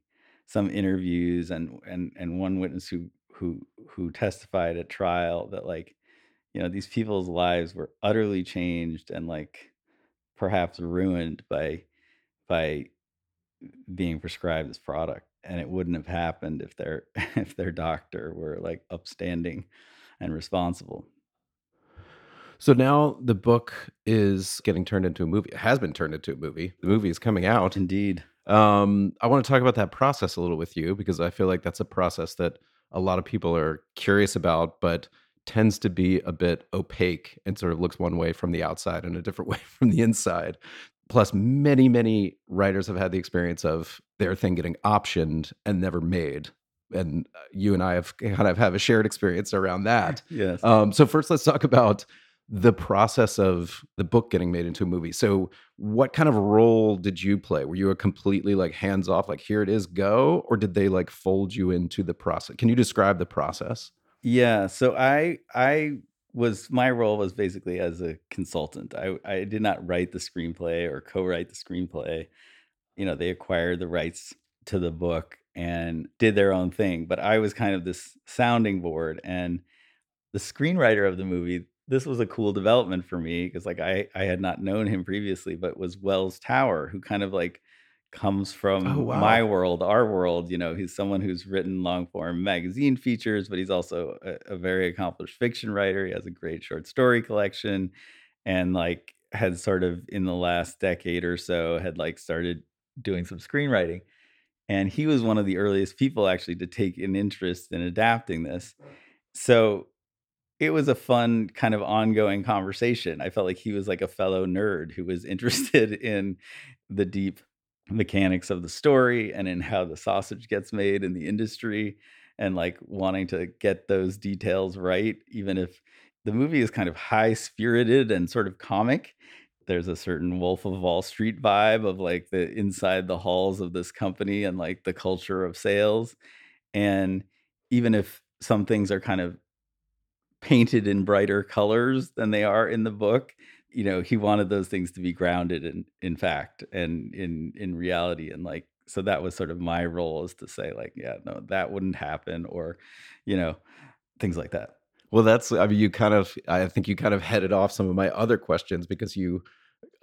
some interviews and and and one witness who who who testified at trial that like you know these people's lives were utterly changed and like perhaps ruined by by being prescribed this product and it wouldn't have happened if their if their doctor were like upstanding and responsible so now the book is getting turned into a movie it has been turned into a movie the movie is coming out. Indeed. Um, i want to talk about that process a little with you because i feel like that's a process that a lot of people are curious about but tends to be a bit opaque and sort of looks one way from the outside and a different way from the inside. Plus many many writers have had the experience of their thing getting optioned and never made and uh, you and i have kind of have a shared experience around that. Yes. Um, so first let's talk about the process of the book getting made into a movie so what kind of role did you play were you a completely like hands off like here it is go or did they like fold you into the process can you describe the process Yeah, so I I was my role was basically as a consultant. I I did not write the screenplay or co-write the screenplay. You know, they acquired the rights to the book and did their own thing, but I was kind of this sounding board and the screenwriter of the movie. This was a cool development for me because like I I had not known him previously, but was Wells Tower who kind of like comes oh, from Oh, wow. my world, our world. You know, he's someone who's written long form magazine features, but he's also a, a very accomplished fiction writer. He has a great short story collection and like had sort of in the last decade or so had like started doing some screenwriting. And he was one of the earliest people actually to take an interest in adapting this. So it was a fun kind of ongoing conversation. I felt like he was like a fellow nerd who was interested in the deep mechanics of the story and in how the sausage gets made in the industry and like wanting to get those details right even if the movie is kind of high spirited and sort of comic there's a certain wolf of wall street vibe of like the inside the halls of this company and like the culture of sales and even if some things are kind of painted in brighter colors than they are in the book you know he wanted those things to be grounded in in fact and in in reality and like so that was sort of my role is to say like yeah no that wouldn't happen or you know things like that Well, that's, I mean, you kind of, I think you kind of headed off some of my other questions because you,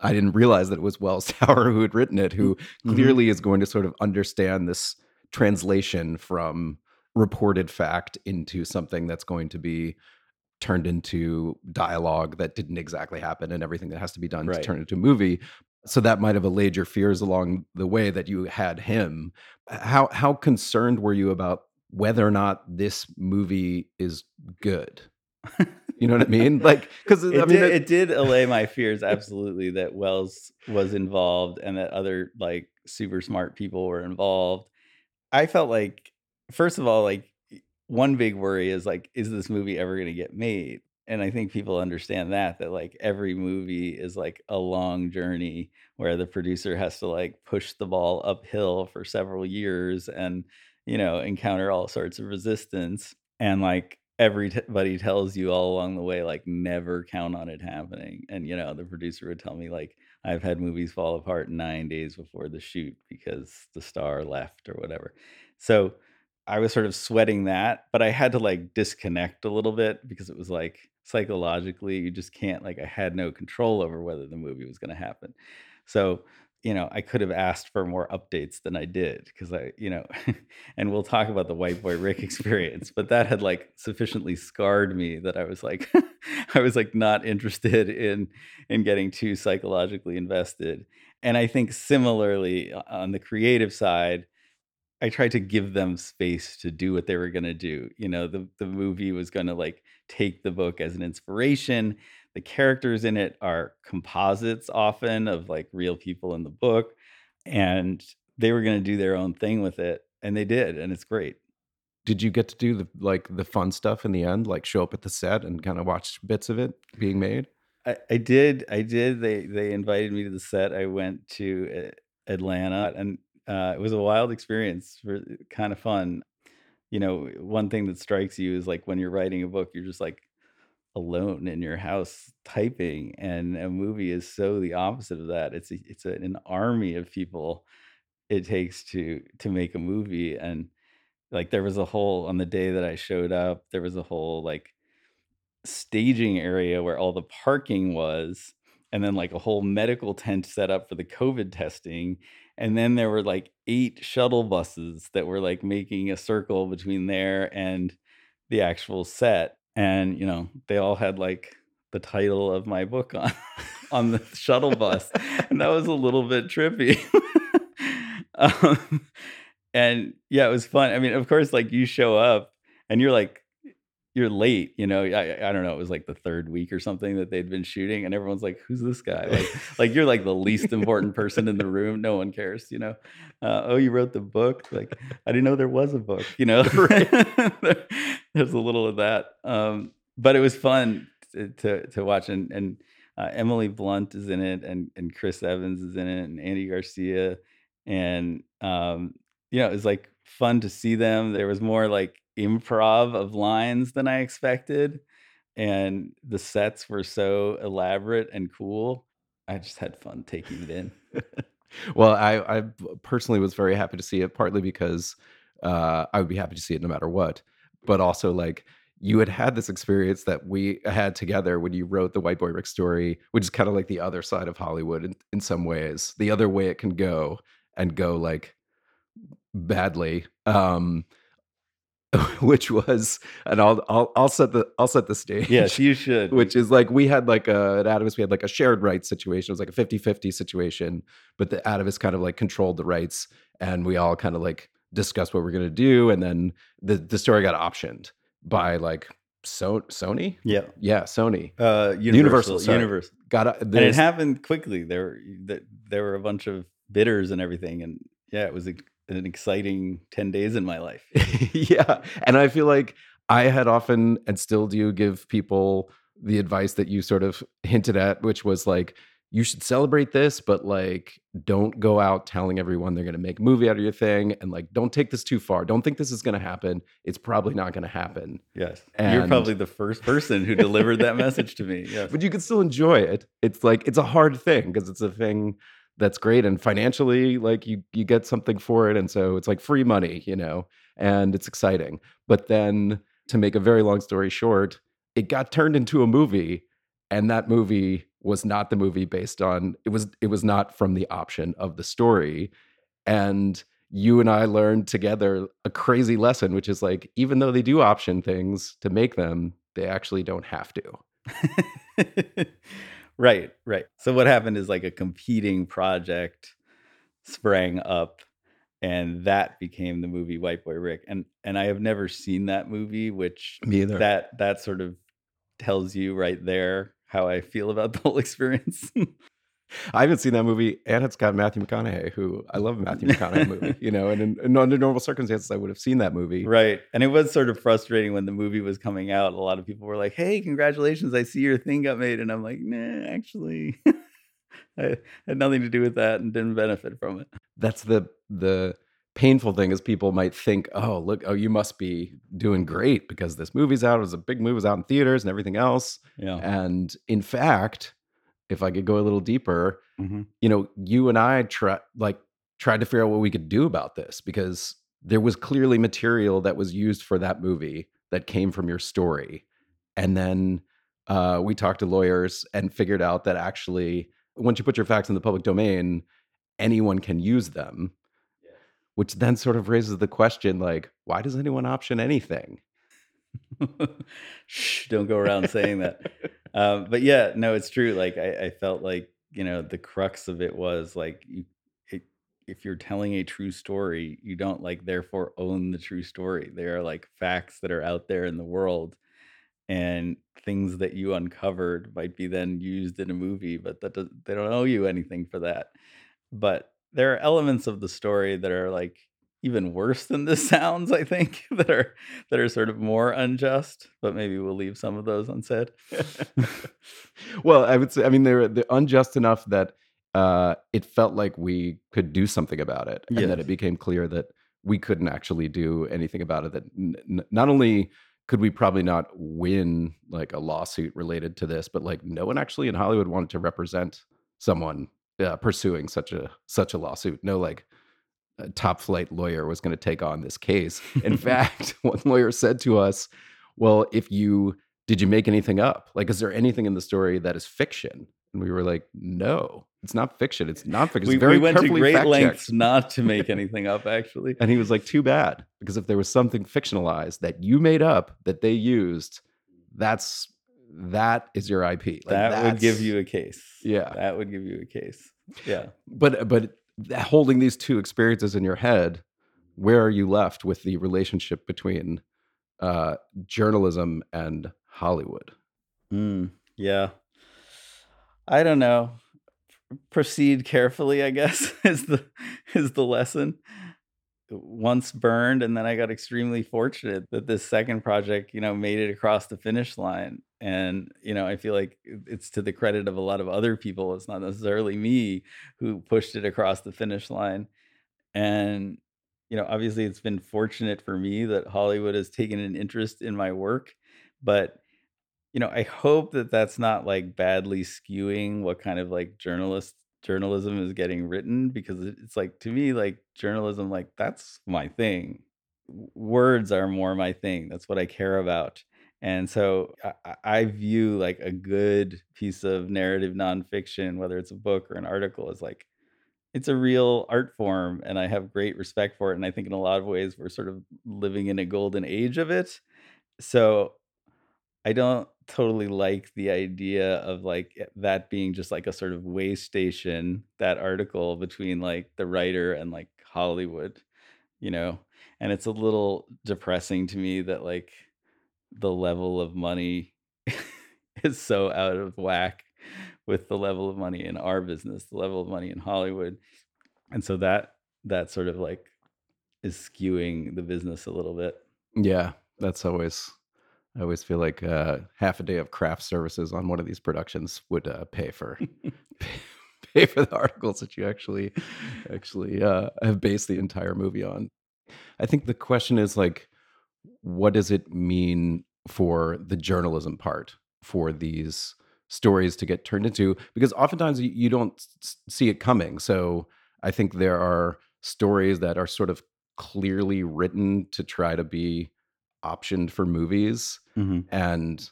I didn't realize that it was Wells Tower who had written it, who Mhm. clearly is going to sort of understand this translation from reported fact into something that's going to be turned into dialogue that didn't exactly happen and everything that has to be done to Right. turn into a movie. So that might have allayed your fears along the way that you had him. Uh, how how concerned were you about whether or not this movie is good? You know what I mean? Like, because it, I mean, it- it did allay my fears absolutely that Wells was involved and that other like super smart people were involved. I felt like first of all like one big worry is like is this movie ever going to get made? And I think people understand that that like every movie is like a long journey where the producer has to like push the ball uphill for several years and you know encounter all sorts of resistance. And like everybody tells you all along the way like never count on it happening. And you know the producer would tell me like i've had movies fall apart nine days before the shoot because the star left or whatever. So i was sort of sweating that but i had to like disconnect a little bit because it was like psychologically you just can't like i had no control over whether the movie was going to happen. So you know i could have asked for more updates than i did because i you know and we'll talk about the white boy rick experience but that had like sufficiently scarred me that i was like i was like not interested in in getting too psychologically invested. And i think similarly uh, on the creative side I tried to give them space to do what they were going to do. You know, the the movie was going to like take the book as an inspiration. The characters in it are composites often of like real people in the book and they were going to do their own thing with it and they did and it's great. did you get to do the like the fun stuff in the end, like show up at the set and kind of watch bits of it being made? I, I did. I did. They they invited me to the set. I went to uh, Atlanta, and uh, it was a wild experience. For kind of fun. You know, one thing that strikes you is like when you're writing a book, you're just like alone in your house typing, and a movie is so the opposite of that. It's a, it's a, an army of people it takes to to make a movie, and like there was a whole on the day that I showed up, there was a whole like staging area where all the parking was and then like a whole medical tent set up for the covid testing and then there were like eight shuttle buses that were like making a circle between there and the actual set and you know they all had like the title of my book on on the shuttle bus and that was a little bit trippy. Um, and yeah it was fun. I mean of course like you show up and you're like you're late, you know. I, I don't know. It was like the third week or something that they'd been shooting, and everyone's like, "Who's this guy?" Like, like you're like the least important person in the room. No one cares, you know. Uh, oh, you wrote the book. Like, I didn't know there was a book. You know, there's a little of that. Um, but it was fun to to, to watch, and and uh, Emily Blunt is in it, and and Chris Evans is in it, and Andy Garcia, and um, you know, it was like fun to see them. There was more like improv of lines than I expected. And the sets were so elaborate and cool. I just had fun taking it in. well, I, I personally was very happy to see it, partly because uh, I would be happy to see it no matter what, but also like you had had this experience that we had together when you wrote the White Boy Rick story, which is kind of like the other side of Hollywood in, in some ways, the other way it can go. and go like badly. Um, which was and I'll I'll I'll set the I'll set the stage. Yes, you should. Which is like we had like a at Atavist we had like a shared rights situation. It was like a 50-50 situation, but the Atavist kind of like controlled the rights and we all kind of like discussed what we're going to do and then the the story got optioned by like so Sony? Yeah. Yeah, Sony. Uh Universal, Universal. Universal. Got a, And it happened quickly. There were there were a bunch of bidders and everything and yeah, it was a, an exciting 10 days in my life. yeah. And I feel like I had often and still do give people the advice that you sort of hinted at, which was like, you should celebrate this, but like, don't go out telling everyone they're going to make a movie out of your thing. And like, don't take this too far. Don't think this is going to happen. It's probably not going to happen. Yes. You're probably the first person who delivered that message to me. Yes. But you can still enjoy it. It's like, it's a hard thing because it's a thing that's great. And financially, like, you, you get something for it. And so it's like free money, you know, and it's exciting. But then to make a very long story short, it got turned into a movie and that movie was not the movie based on it was it was not from the option of the story and you and I learned together a crazy lesson which is like even though they do option things to make them they actually don't have to right, right. So what happened is like a competing project sprang up and that became the movie White Boy Rick. And and I have never seen that movie, which me either that that sort of tells you right there how I feel about the whole experience. I haven't seen that movie and it's got Matthew McConaughey who I love Matthew McConaughey movie you know and in, and under normal circumstances I would have seen that movie right. And it was sort of frustrating when the movie was coming out. A lot of people were like, Hey, congratulations, I see your thing got made. And I'm like, nah, actually I had nothing to do with that and didn't benefit from it. that's the the painful thing is people might think, oh, look, oh, you must be doing great because this movie's out. It was a big movie, it was out in theaters and everything else. Yeah. And in fact, if I could go a little deeper, Mhm. you know, you and I try like tried to figure out what we could do about this because there was clearly material that was used for that movie that came from your story. And then uh, we talked to lawyers and figured out that actually, once you put your facts in the public domain, anyone can use them. Which then sort of raises the question like, why does anyone option anything? Shh, don't go around saying that. Um, but yeah, no, it's true. Like I, I felt like you know the crux of it was like you, it, if you're telling a true story, you don't like therefore own the true story. They are like facts that are out there in the world, and things that you uncovered might be then used in a movie, but that does, they don't owe you anything for that. But there are elements of the story that are like even worse than this sounds. I think that are that are sort of more unjust. But maybe we'll leave some of those unsaid. well, I would say, I mean, they're they're unjust enough that uh, it felt like we could do something about it, and that it became clear that we couldn't actually do anything about it. That n- not only could we probably not win like a lawsuit related to this, but like no one actually in Hollywood wanted to represent someone uh, pursuing such a such a lawsuit. No, like top flight lawyer was going to take on this case. In fact, one lawyer said to us, "Well, if you did you make anything up? Like, is there anything in the story that is fiction?" And we were like, "No, it's not fiction. It's nonfiction. It's we, very we went to great fact-checked." lengths not to make anything up. Actually, And he was like, "Too bad, because if there was something fictionalized that you made up that they used, that's that is your IP. Like, that would give you a case. Yeah. that would give you a case. Yeah. But but holding these two experiences in your head, where are you left with the relationship between uh, journalism and Hollywood? Mm, yeah. I don't know. Proceed carefully, I guess, is the is the lesson. Once burned, and then I got extremely fortunate that this second project, you know, made it across the finish line. And, you know, I feel like it's to the credit of a lot of other people. It's not necessarily me who pushed it across the finish line. And, you know, obviously it's been fortunate for me that Hollywood has taken an interest in my work. But you know, I hope that that's not like badly skewing what kind of like journalist journalism is getting written because it's like to me like journalism like that's my thing. Words are more my thing. That's what I care about. And so I, I- view like a good piece of narrative nonfiction, whether it's a book or an article, as like it's a real art form and I have great respect for it. And I think in a lot of ways we're sort of living in a golden age of it. So I don't totally like the idea of like eh, that being just like a sort of way station, that article between like the writer and like Hollywood, you know? And it's a little depressing to me that like the level of money is so out of whack with the level of money in our business, the level of money in Hollywood. And so that that sort of like is skewing the business a little bit. Yeah, that's always. I always feel like uh, half a day of craft services on one of these productions would uh, pay for pay, pay for the articles that you actually actually uh, have based the entire movie on. I think the question is like, what does it mean for the journalism part for these stories to get turned into? Because oftentimes you, don't see it coming. So I think there are stories that are sort of clearly written to try to be optioned for movies Mhm. and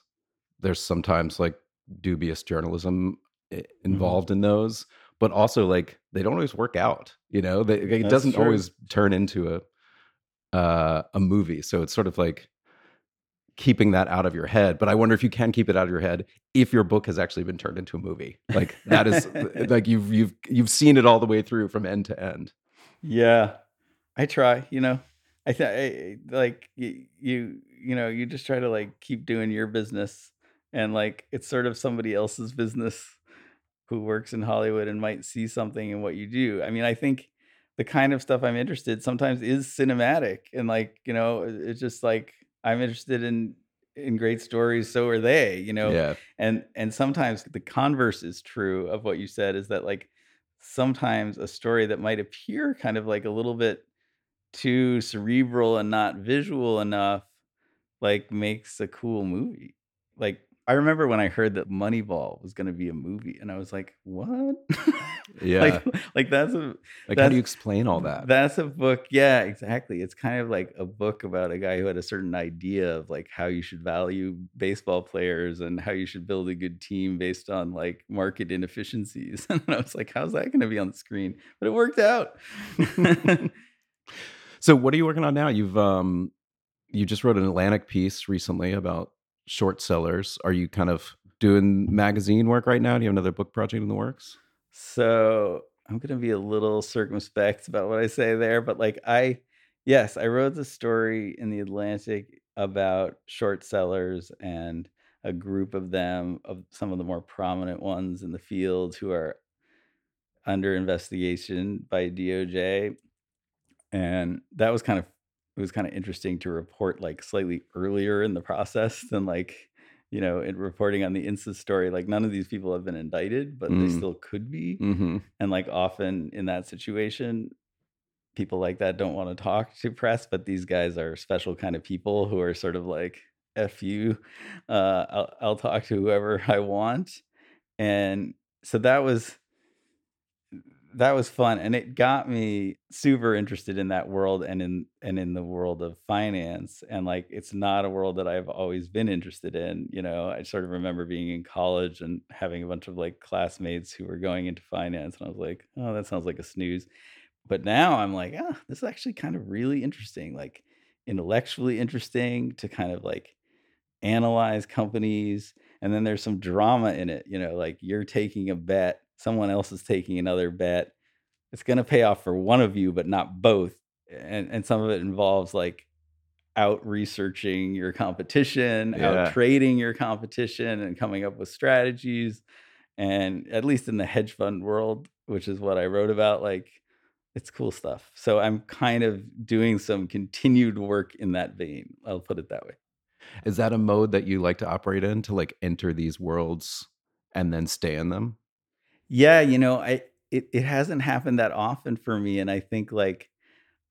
there's sometimes like dubious journalism i- Mm-hmm. involved in those but also like they don't always work out you know they, it That's doesn't true. always turn into a uh, a movie so it's sort of like keeping that out of your head but i wonder if you can keep it out of your head if your book has actually been turned into a movie like that is like you've you've you've seen it all the way through from end to end Yeah, I try. You know, I think like you, you, you know, you just try to like keep doing your business, and like it's sort of somebody else's business who works in Hollywood and might see something in what you do. I mean, I think the kind of stuff I'm interested sometimes is cinematic, and like you know, it's just like I'm interested in in great stories. So are they. You know, yeah and and sometimes the converse is true of what you said is that like sometimes a story that might appear kind of like a little bit too cerebral and not visual enough like makes a cool movie like i remember when i heard that moneyball was going to be a movie and i was like what Yeah. like like that's a like how do you explain all that that's a book. Yeah, exactly. It's kind of like a book about a guy who had a certain idea of like how you should value baseball players and how you should build a good team based on like market inefficiencies. And I was like, how's that going to be on the screen? But it worked out. So what are you working on now? You've um you just wrote an Atlantic piece recently about short sellers. Are you kind of doing magazine work right now? Do you have another book project in the works? So I'm gonna be a little circumspect about what I say there, but like I, yes, I wrote the story in the Atlantic about short sellers and a group of them, of some of the more prominent ones in the field who are under investigation by DOJ, and that was kind of it was kind of interesting to report like slightly earlier in the process than like you know in reporting on the Insys story. Like none of these people have been indicted, but they Mm. still could be Mm-hmm. and like often in that situation people like that don't want to talk to press but these guys are special kind of people who are sort of like f you uh I'll, I'll talk to whoever i want and so that was that was fun and it got me super interested in that world and in and in the world of finance and like it's not a world that I've always been interested in you know I sort of remember being in college and having a bunch of like classmates who were going into finance and I was like oh that sounds like a snooze. But now I'm like ah this is actually kind of really interesting like intellectually interesting to kind of like analyze companies and then there's some drama in it you know like you're taking a bet someone else is taking another bet it's going to pay off for one of you but not both and and some of it involves like out researching your competition Yeah. out trading your competition and coming up with strategies and at least in the hedge fund world which is what i wrote about like it's cool stuff so i'm kind of doing some continued work in that vein i'll put it that way Is that a mode that you like to operate in to like enter these worlds and then stay in them? Yeah, you know, I it, it hasn't happened that often for me. And I think like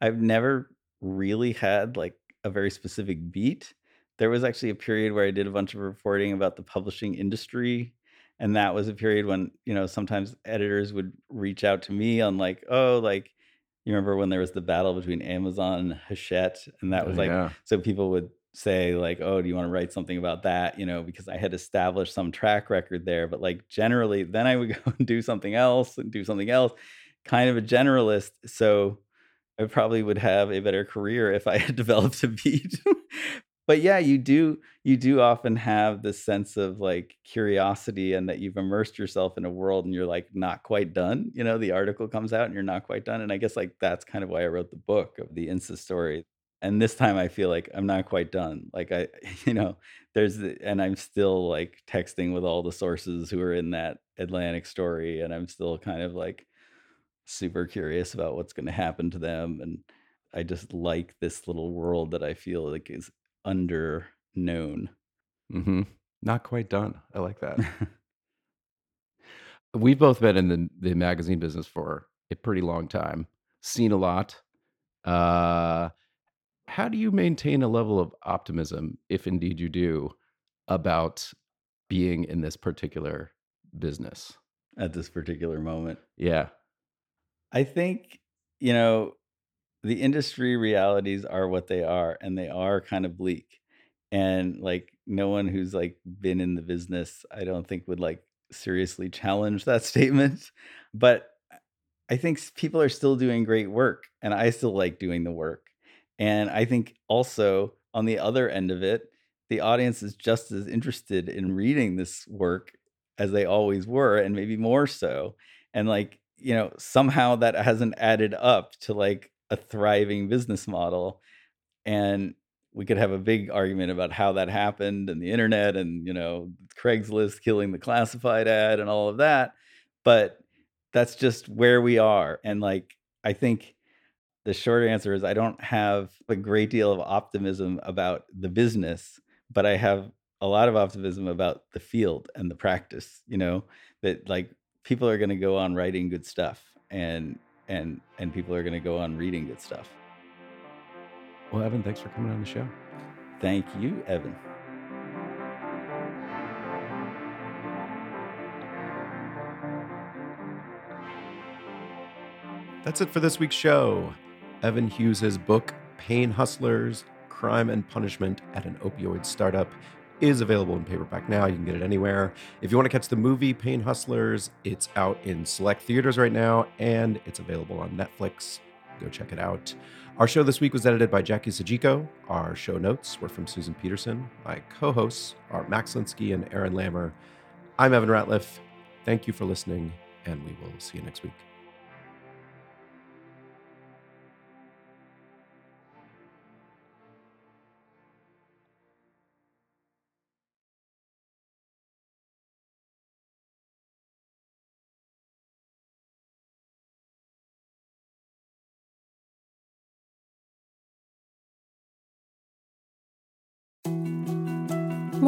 I've never really had like a very specific beat. There was actually a period where I did a bunch of reporting about the publishing industry. And that was a period when, you know, sometimes editors would reach out to me on like, oh, like you remember when there was the battle between Amazon and Hachette? And that oh, was Oh, like yeah. so people would say like oh do you want to write something about that you know because i had established some track record there but like generally then i would go and do something else and do something else kind of a generalist. So I probably would have a better career if I had developed a beat. but yeah, you do you do often have this sense of like curiosity and that you've immersed yourself in a world and you're like not quite done. You know, the article comes out and you're not quite done. And I guess like that's kind of why I wrote the book of the Insys story. And this time I feel like I'm not quite done. Like I, you know, there's the, and I'm still like texting with all the sources who are in that Atlantic story, and I'm still kind of like super curious about what's going to happen to them and I just like this little world that I feel like is under known. Mm-hmm. Not quite done. I like that. We've both been in the, the magazine business for a pretty long time, seen a lot. Uh, how do you maintain a level of optimism, if indeed you do, about being in this particular business at this particular moment? Yeah. I think, you know, the industry realities are what they are and they are kind of bleak and like no one who's like been in the business i don't think would like seriously challenge that statement but i think people are still doing great work and i still like doing the work and i think also on the other end of it the audience is just as interested in reading this work as they always were and maybe more so. And like you know somehow that hasn't added up to like a thriving business model. And we could have a big argument about how that happened and the internet and you know Craigslist killing the classified ad and all of that but that's just where we are. And like I think the short answer is I don't have a great deal of optimism about the business but I have a lot of optimism about the field and the practice you know that like people are going to go on writing good stuff and and and people are going to go on reading good stuff well, Evan, thanks for coming on the show. Thank you, Evan. That's it for this week's show. Evan Hughes' book, Pain Hustlers Crime and Punishment at an Opioid Startup, is available in paperback now. You can get it anywhere. If you want to catch the movie Pain Hustlers, it's out in select theaters right now and it's available on Netflix. Go check it out. Our show this week was edited by Jackie Sajiko. Our show notes were from Susan Peterson. My co hosts are Max Linsky and Aaron Lammer. I'm Evan Ratliff. Thank you for listening, and we will see you next week.